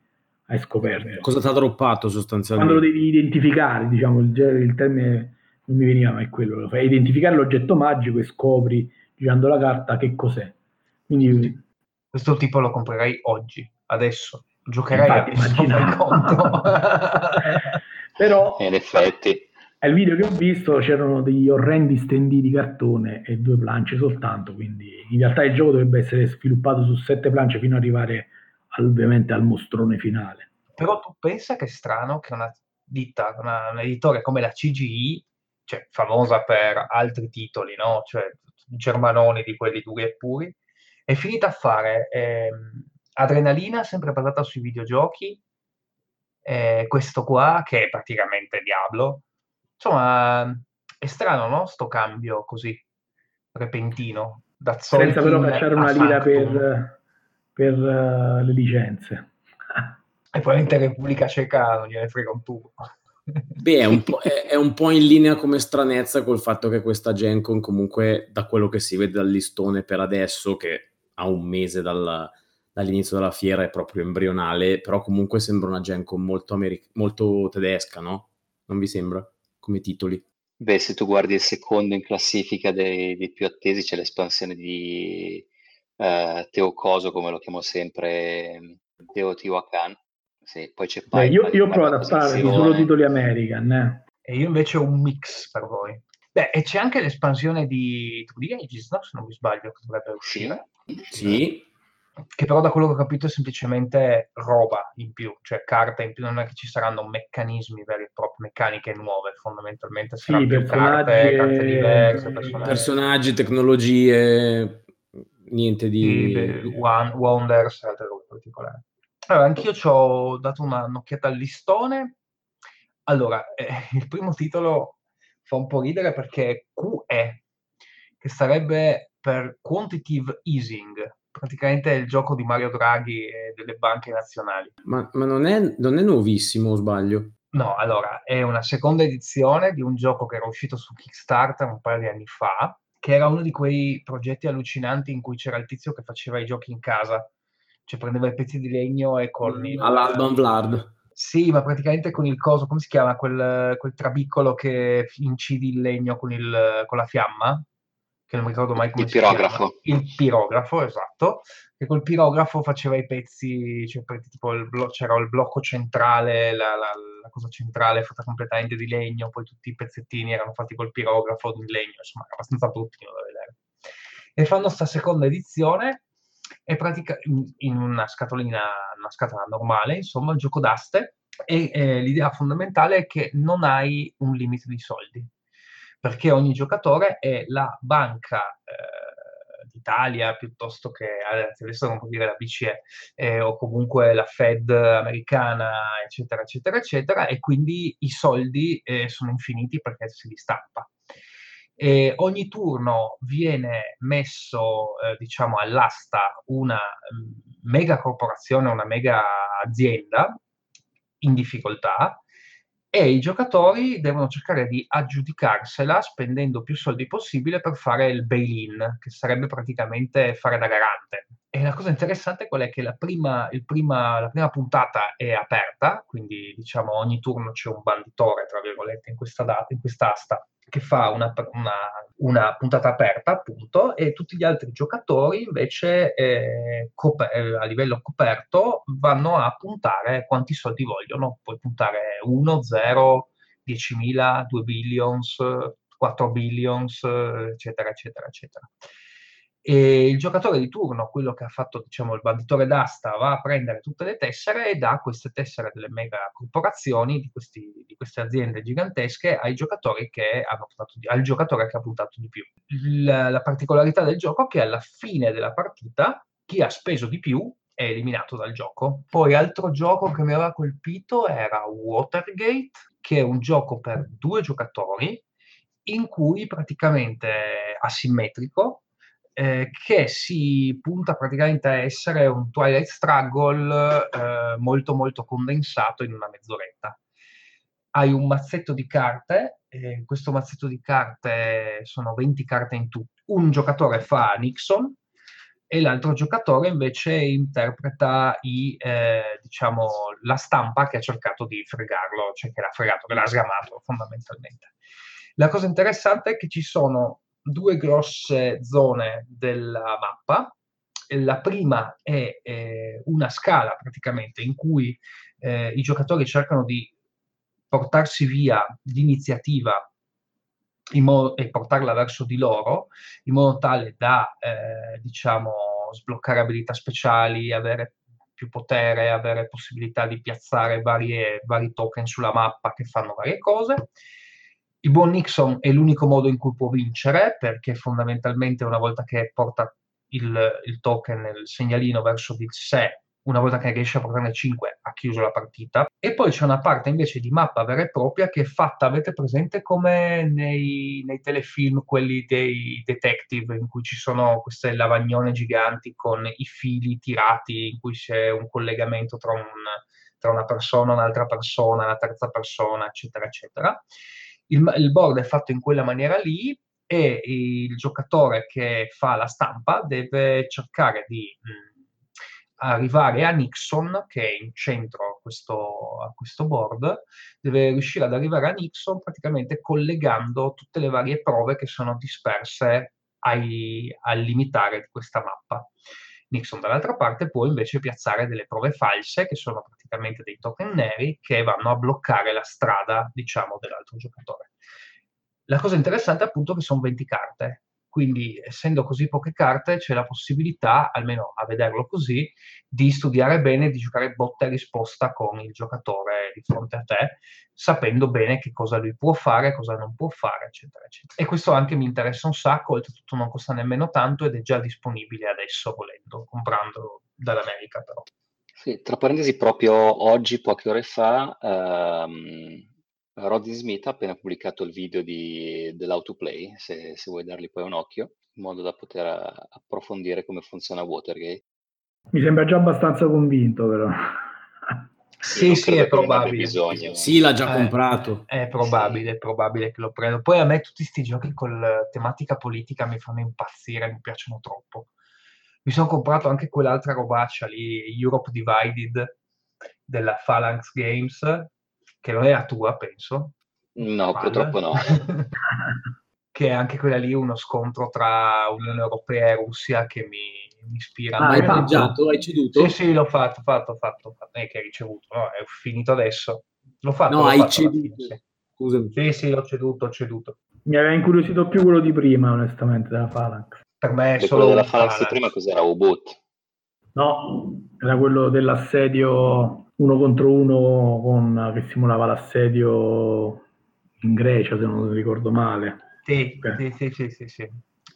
hai scoperto. Cosa ti ha droppato sostanzialmente? Quando lo devi identificare, diciamo, il, il termine non mi veniva mai quello, lo fai identificare l'oggetto magico e scopri girando la carta che cos'è. Quindi questo tipo lo comprerei oggi adesso giocherei Infatti, a conto. Però in effetti al video che ho visto c'erano degli orrendi stendi di cartone e due planche soltanto, quindi in realtà il gioco dovrebbe essere sviluppato su sette planche fino ad arrivare al, ovviamente al mostrone finale. Però tu pensa che è strano che una ditta, una, un editore come la CGI, cioè famosa per altri titoli, no? cioè germanoni di quelli duri e puri, è finita a fare ehm, Adrenalina, sempre basata sui videogiochi, eh, questo qua che è praticamente Diablo. Insomma, è strano, no? Sto cambio così repentino. Da Senza però cacciare una lira per, per uh, le licenze. e probabilmente Repubblica Ceca non gliene frega un tubo. Beh, è un, è, è un, po', in linea come stranezza col fatto che questa Gencon comunque, da quello che si vede dal listone per adesso, che ha un mese dal, dall'inizio della fiera è proprio embrionale, però comunque sembra una Gen con molto, americ- molto tedesca, no? Non vi sembra? Come titoli. Beh, se tu guardi il secondo in classifica dei, dei più attesi, c'è l'espansione di uh, Teo Coso, come lo chiamo sempre, Teotihuacan. Sì, poi c'è Beh, io, io ho provato a sparare solo titoli American. Eh. E io invece ho un mix per voi. Beh, e c'è anche l'espansione di True Ages, no? Se non mi sbaglio, che dovrebbe uscire. Sì. sì che però da quello che ho capito è semplicemente roba in più, cioè carta in più, non è che ci saranno meccanismi veri e propri, meccaniche nuove fondamentalmente, saranno sì, carte, carte diverse, personaggi. personaggi, tecnologie, niente di... Sì, one, wonders, altre robe particolari. Allora, anch'io ci ho dato una, un'occhiata al listone. Allora, eh, il primo titolo fa un po' ridere perché QE, che sarebbe per Quantitative Easing, praticamente è il gioco di Mario Draghi e delle banche nazionali. Ma, ma non, è, non, è, nuovissimo, o sbaglio? No, allora, è una seconda edizione di un gioco che era uscito su Kickstarter un paio di anni fa, che era uno di quei progetti allucinanti in cui c'era il tizio che faceva i giochi in casa, cioè prendeva i pezzi di legno e con il... All'Alban Vlad. Sì, ma praticamente con il coso, come si chiama? Quel, quel trabiccolo che incidi il legno con, il, con la fiamma? Che non mi ricordo mai come il si pirografo. chiama. Il pirografo, esatto. Che col pirografo faceva i pezzi, cioè, tipo il blo- c'era il blocco centrale, la, la, la, cosa centrale fatta completamente di legno, poi tutti i pezzettini erano fatti col pirografo di legno, insomma, era abbastanza bruttino da vedere. E fanno sta seconda edizione è pratica- in una scatolina, una scatola normale, insomma, il gioco d'aste, e eh, l'idea fondamentale è che non hai un limite di soldi, perché ogni giocatore è la banca eh, d'Italia piuttosto che, adesso non può dire la BCE, eh, o comunque la Fed americana, eccetera, eccetera, eccetera, e quindi i soldi eh, sono infiniti perché si li stampa. E ogni turno viene messo, eh, diciamo, all'asta una mm, mega corporazione, una mega azienda in difficoltà e i giocatori devono cercare di aggiudicarsela spendendo più soldi possibile per fare il bail-in, che sarebbe praticamente fare da garante. E la cosa interessante qual è che la prima, prima, la prima puntata è aperta, quindi diciamo ogni turno c'è un banditore, tra virgolette, in questa data, in quest'asta che fa una, una, una, puntata aperta, appunto, e tutti gli altri giocatori invece eh, coper- eh, a livello coperto vanno a puntare quanti soldi vogliono. Puoi puntare 1, 0, 10.000, 2 billions, 4 billions, eccetera, eccetera, eccetera e il giocatore di turno, quello che ha fatto diciamo, il banditore d'asta, va a prendere tutte le tessere e dà queste tessere delle mega corporazioni, di, questi, di queste aziende gigantesche, ai giocatori che hanno di, al giocatore che ha puntato di più. La, la particolarità del gioco è che alla fine della partita chi ha speso di più è eliminato dal gioco. Poi altro gioco che mi aveva colpito era Watergate, che è un gioco per due giocatori in cui praticamente asimmetrico eh, che si punta praticamente a essere un Twilight Struggle eh, molto molto condensato in una mezz'oretta. Hai un mazzetto di carte, eh, questo mazzetto di carte sono 20 carte in tutto. Un giocatore fa Nixon e l'altro giocatore invece interpreta i, eh, diciamo, la stampa che ha cercato di fregarlo, cioè che l'ha fregato, che l'ha sgamato fondamentalmente. La cosa interessante è che ci sono due grosse zone della mappa. La prima è eh, una scala praticamente in cui eh, i giocatori cercano di portarsi via l'iniziativa e portarla verso di loro in modo tale da eh, diciamo sbloccare abilità speciali, avere più potere, avere possibilità di piazzare varie, vari token sulla mappa che fanno varie cose. Il buon Nixon è l'unico modo in cui può vincere, perché fondamentalmente una volta che porta il, il token, il segnalino verso di sé, una volta che riesce a portarne 5 ha chiuso la partita. E poi c'è una parte invece di mappa vera e propria che è fatta, avete presente come nei, nei telefilm, quelli dei detective, in cui ci sono queste lavagnone giganti con i fili tirati, in cui c'è un collegamento tra, un, tra una persona, un'altra persona, una terza persona, eccetera, eccetera il, il board è fatto in quella maniera lì e il giocatore che fa la stampa deve cercare di mh, arrivare a Nixon, che è in centro a questo, a questo, board, deve riuscire ad arrivare a Nixon praticamente collegando tutte le varie prove che sono disperse ai, al limitare di questa mappa. Nixon dall'altra parte può invece piazzare delle prove false, che sono praticamente dei token neri, che vanno a bloccare la strada, diciamo, dell'altro giocatore. La cosa interessante è appunto che sono 20 carte, quindi essendo così poche carte c'è la possibilità, almeno a vederlo così, di studiare bene, di giocare botta e risposta con il giocatore di fronte a te, sapendo bene che cosa lui può fare, cosa non può fare, eccetera, eccetera. E questo anche mi interessa un sacco, oltretutto non costa nemmeno tanto ed è già disponibile adesso volendo, comprandolo dall'America però. Sì, tra parentesi, proprio oggi, poche ore fa, ehm, Roddy Smith ha appena pubblicato il video di, dell'autoplay, se, se vuoi dargli poi un occhio, in modo da poter approfondire come funziona Watergate. Mi sembra già abbastanza convinto, però. Sì, sì, è probabile. Bisogno. Sì, l'ha già eh, comprato. È probabile, è probabile che lo prendo. Poi a me tutti questi giochi con tematica politica mi fanno impazzire, mi piacciono troppo. Mi sono comprato anche quell'altra robaccia lì, Europe Divided, della Phalanx Games, che non è la tua, penso. No, Mal. purtroppo no. che è anche quella lì uno scontro tra Unione Europea e Russia che mi, mi ispira. Ah, hai paggiato? Hai ceduto? Sì, sì, l'ho fatto, fatto, fatto. fatto. Eh, che hai ricevuto, no? È finito adesso. L'ho fatto. No, l'ho hai fatto ceduto. Fine, sì. Scusami. Sì, sì, ho ceduto, ho ceduto. Mi aveva incuriosito più quello di prima, onestamente, della Phalanx. Per me è e solo quello della Phalanx di prima cos'era? U-Boot? No, era quello dell'assedio uno contro uno con, che simulava l'assedio in Grecia, se non ricordo male. Sì, sì, sì, sì, sì,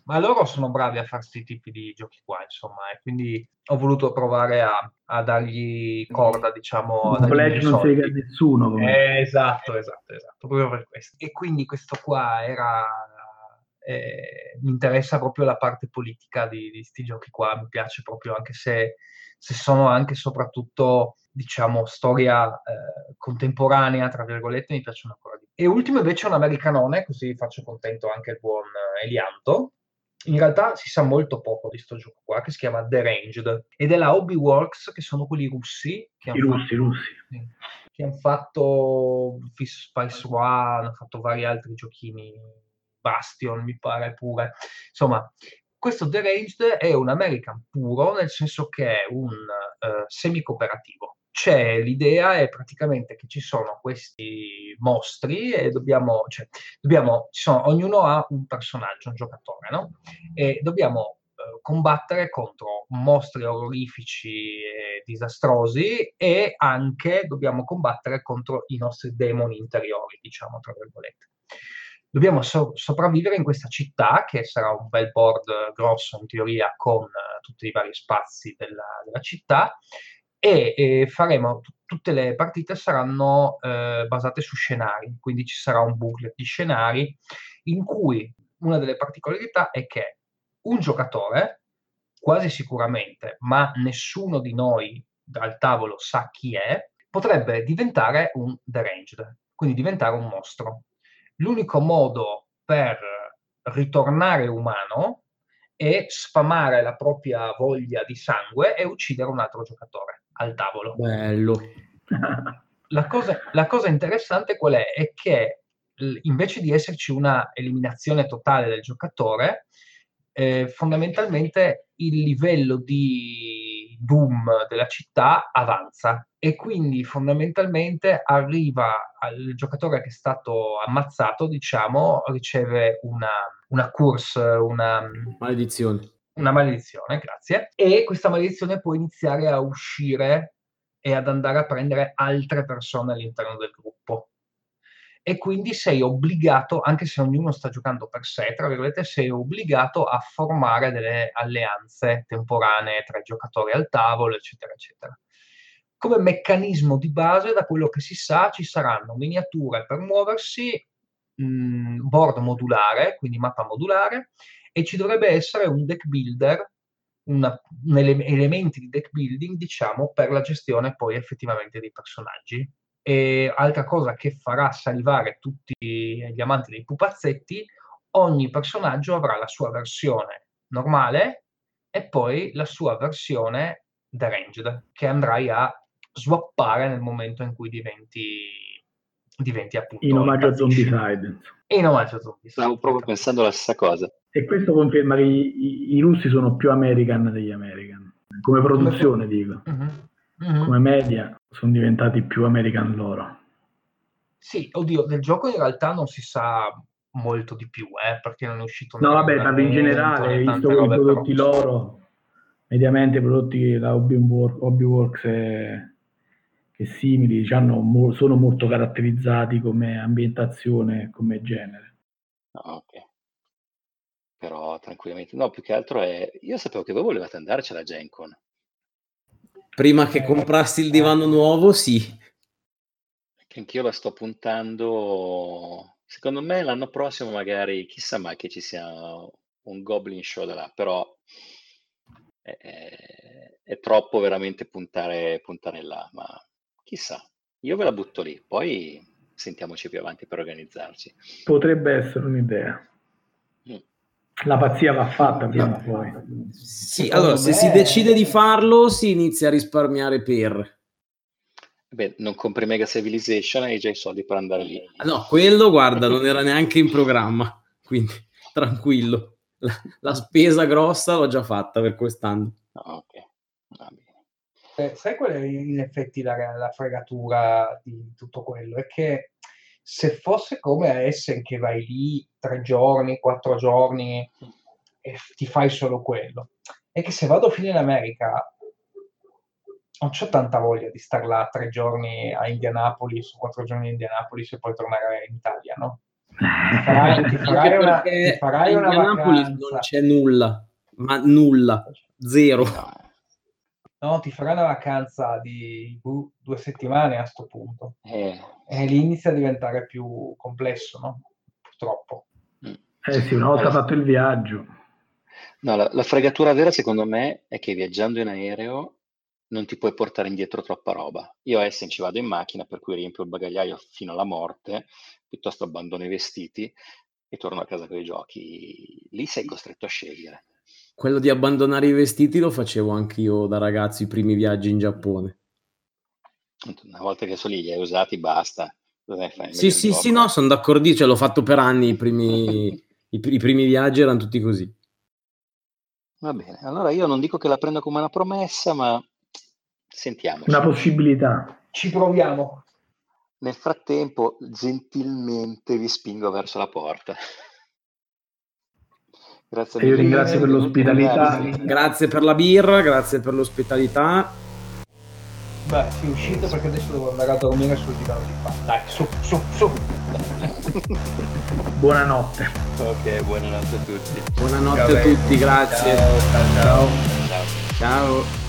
Ma loro sono bravi a fare questi tipi di giochi qua, insomma, e quindi ho voluto provare a, a dargli corda, diciamo. Un pledge non si a nessuno. Eh, esatto, esatto, esatto, proprio per questo. E quindi questo qua era... Eh, mi interessa proprio la parte politica di questi giochi qua, mi piace proprio anche se, se sono anche soprattutto diciamo, storia eh, contemporanea, tra virgolette, mi piacciono ancora di più. E ultimo invece un americanone, così faccio contento anche il buon Elianto. In realtà si sa molto poco di questo gioco qua, che si chiama The Ranged, ed è la Hobbyworks, che sono quelli russi. Che I russi, fatto, russi. Che hanno fatto Fish Spice One, hanno fatto vari altri giochini, Bastion mi pare pure. Insomma, questo The Ranged è un American puro, nel senso che è un uh, semi-cooperativo c'è l'idea è praticamente che ci sono questi mostri e dobbiamo, cioè, dobbiamo sono, ognuno ha un personaggio, un giocatore, no? E dobbiamo eh, combattere contro mostri orrorifici e disastrosi e anche dobbiamo combattere contro i nostri demoni interiori, diciamo, tra virgolette. Dobbiamo so- sopravvivere in questa città, che sarà un bel board grosso in teoria con uh, tutti i vari spazi della, della città, e eh, faremo t- tutte le partite saranno eh, basate su scenari, quindi ci sarà un booklet di scenari in cui una delle particolarità è che un giocatore, quasi sicuramente, ma nessuno di noi dal tavolo sa chi è, potrebbe diventare un deranged, quindi diventare un mostro. L'unico modo per ritornare umano è sfamare la propria voglia di sangue e uccidere un altro giocatore al tavolo. Bello. La cosa, la cosa interessante qual è? È che invece di esserci una eliminazione totale del giocatore, eh, fondamentalmente il livello di doom della città avanza. E quindi fondamentalmente arriva al giocatore che è stato ammazzato, diciamo, riceve una, una curse, una maledizione. una maledizione, grazie, e questa maledizione può iniziare a uscire e ad andare a prendere altre persone all'interno del gruppo. E quindi sei obbligato, anche se ognuno sta giocando per sé, tra virgolette, sei obbligato a formare delle alleanze temporanee tra i giocatori al tavolo, eccetera, eccetera. Come meccanismo di base, da quello che si sa, ci saranno miniature per muoversi, mh, board modulare, quindi mappa modulare, e ci dovrebbe essere un deck builder, una, un ele- elementi di deck building, diciamo, per la gestione poi effettivamente dei personaggi. E altra cosa che farà salivare tutti gli amanti dei pupazzetti, ogni personaggio avrà la sua versione normale e poi la sua versione deranged, che andrai a swappare nel momento in cui diventi diventi appunto in omaggio a Zombicide in omaggio a Zombicide. Stavo proprio pensando la stessa cosa. E questo conferma che i, i, i russi sono più American degli American come produzione come... dico. Uh-huh. Uh-huh. come media sono diventati più American loro sì, oddio, del gioco in realtà non si sa molto di più, eh, perché non è uscito No, vabbè, parlo in generale, visto che i prodotti però... loro, mediamente prodotti da Hobbyworks e che simili diciamo, sono molto caratterizzati come ambientazione, come genere. Ah, ok. Però tranquillamente, no, più che altro è, io sapevo che voi volevate andarci alla Gen Prima che comprassi il divano nuovo, sì. Anch'io la sto puntando. Secondo me l'anno prossimo magari, chissà mai che ci sia un Goblin Show da là, però è, è- è troppo veramente puntare, puntare là, ma chissà. Io ve la butto lì, poi sentiamoci più avanti per organizzarci. Potrebbe essere un'idea. La pazzia va fatta prima o poi. Sì, Secondo allora, se si decide di farlo, si inizia a risparmiare per... Beh, non compri Mega Civilization e hai già i soldi per andare lì. Ah, No, quello, guarda, non era neanche in programma, quindi tranquillo. La, la spesa grossa l'ho già fatta per quest'anno. Ah, ok, va bene. Eh, sai qual è in effetti la, la fregatura di tutto quello? È che se fosse come a Essen che vai lì tre giorni, quattro giorni e ti fai solo quello, è che se vado finire in America non c'ho tanta voglia di star là tre giorni a Indianapolis o quattro giorni a Indianapolis e poi tornare in Italia, no? Ti farai, ti farai una, ti farai a Indianapolis vacanza. non c'è nulla, ma nulla, zero. No, No, ti farai una vacanza di due settimane a sto punto. eh, E lì inizia a diventare più complesso, no? Purtroppo. mm. Eh sì, una volta fatto il viaggio. No, la, la fregatura vera secondo me è che viaggiando in aereo non ti puoi portare indietro troppa roba. Io a Essen ci vado in macchina, per cui riempio il bagagliaio fino alla morte, piuttosto abbandono i vestiti e torno a casa con i giochi. Lì sei costretto a scegliere. Quello di abbandonare i vestiti lo facevo anch'io da ragazzo, i primi viaggi in Giappone. Una volta che sono lì, li hai usati, basta. Sì, sì, sì, no, sono d'accordo, cioè, l'ho fatto per anni, i primi, i, i primi viaggi erano tutti così. Va bene, allora io non dico che la prendo come una promessa, ma sentiamoci. Una possibilità. Ci proviamo. Nel frattempo, gentilmente vi spingo verso la porta. Grazie E io mille. ringrazio per l'ospitalità. Grazie. Per la birra, grazie per l'ospitalità. Beh, si è uscito perché adesso devo andare a dormire sul divano di qua. Dai, su, su, su. Buonanotte. Ok, buonanotte a tutti. Buonanotte Va a tutti, grazie. Ciao, ciao, ciao. Ciao. Ciao.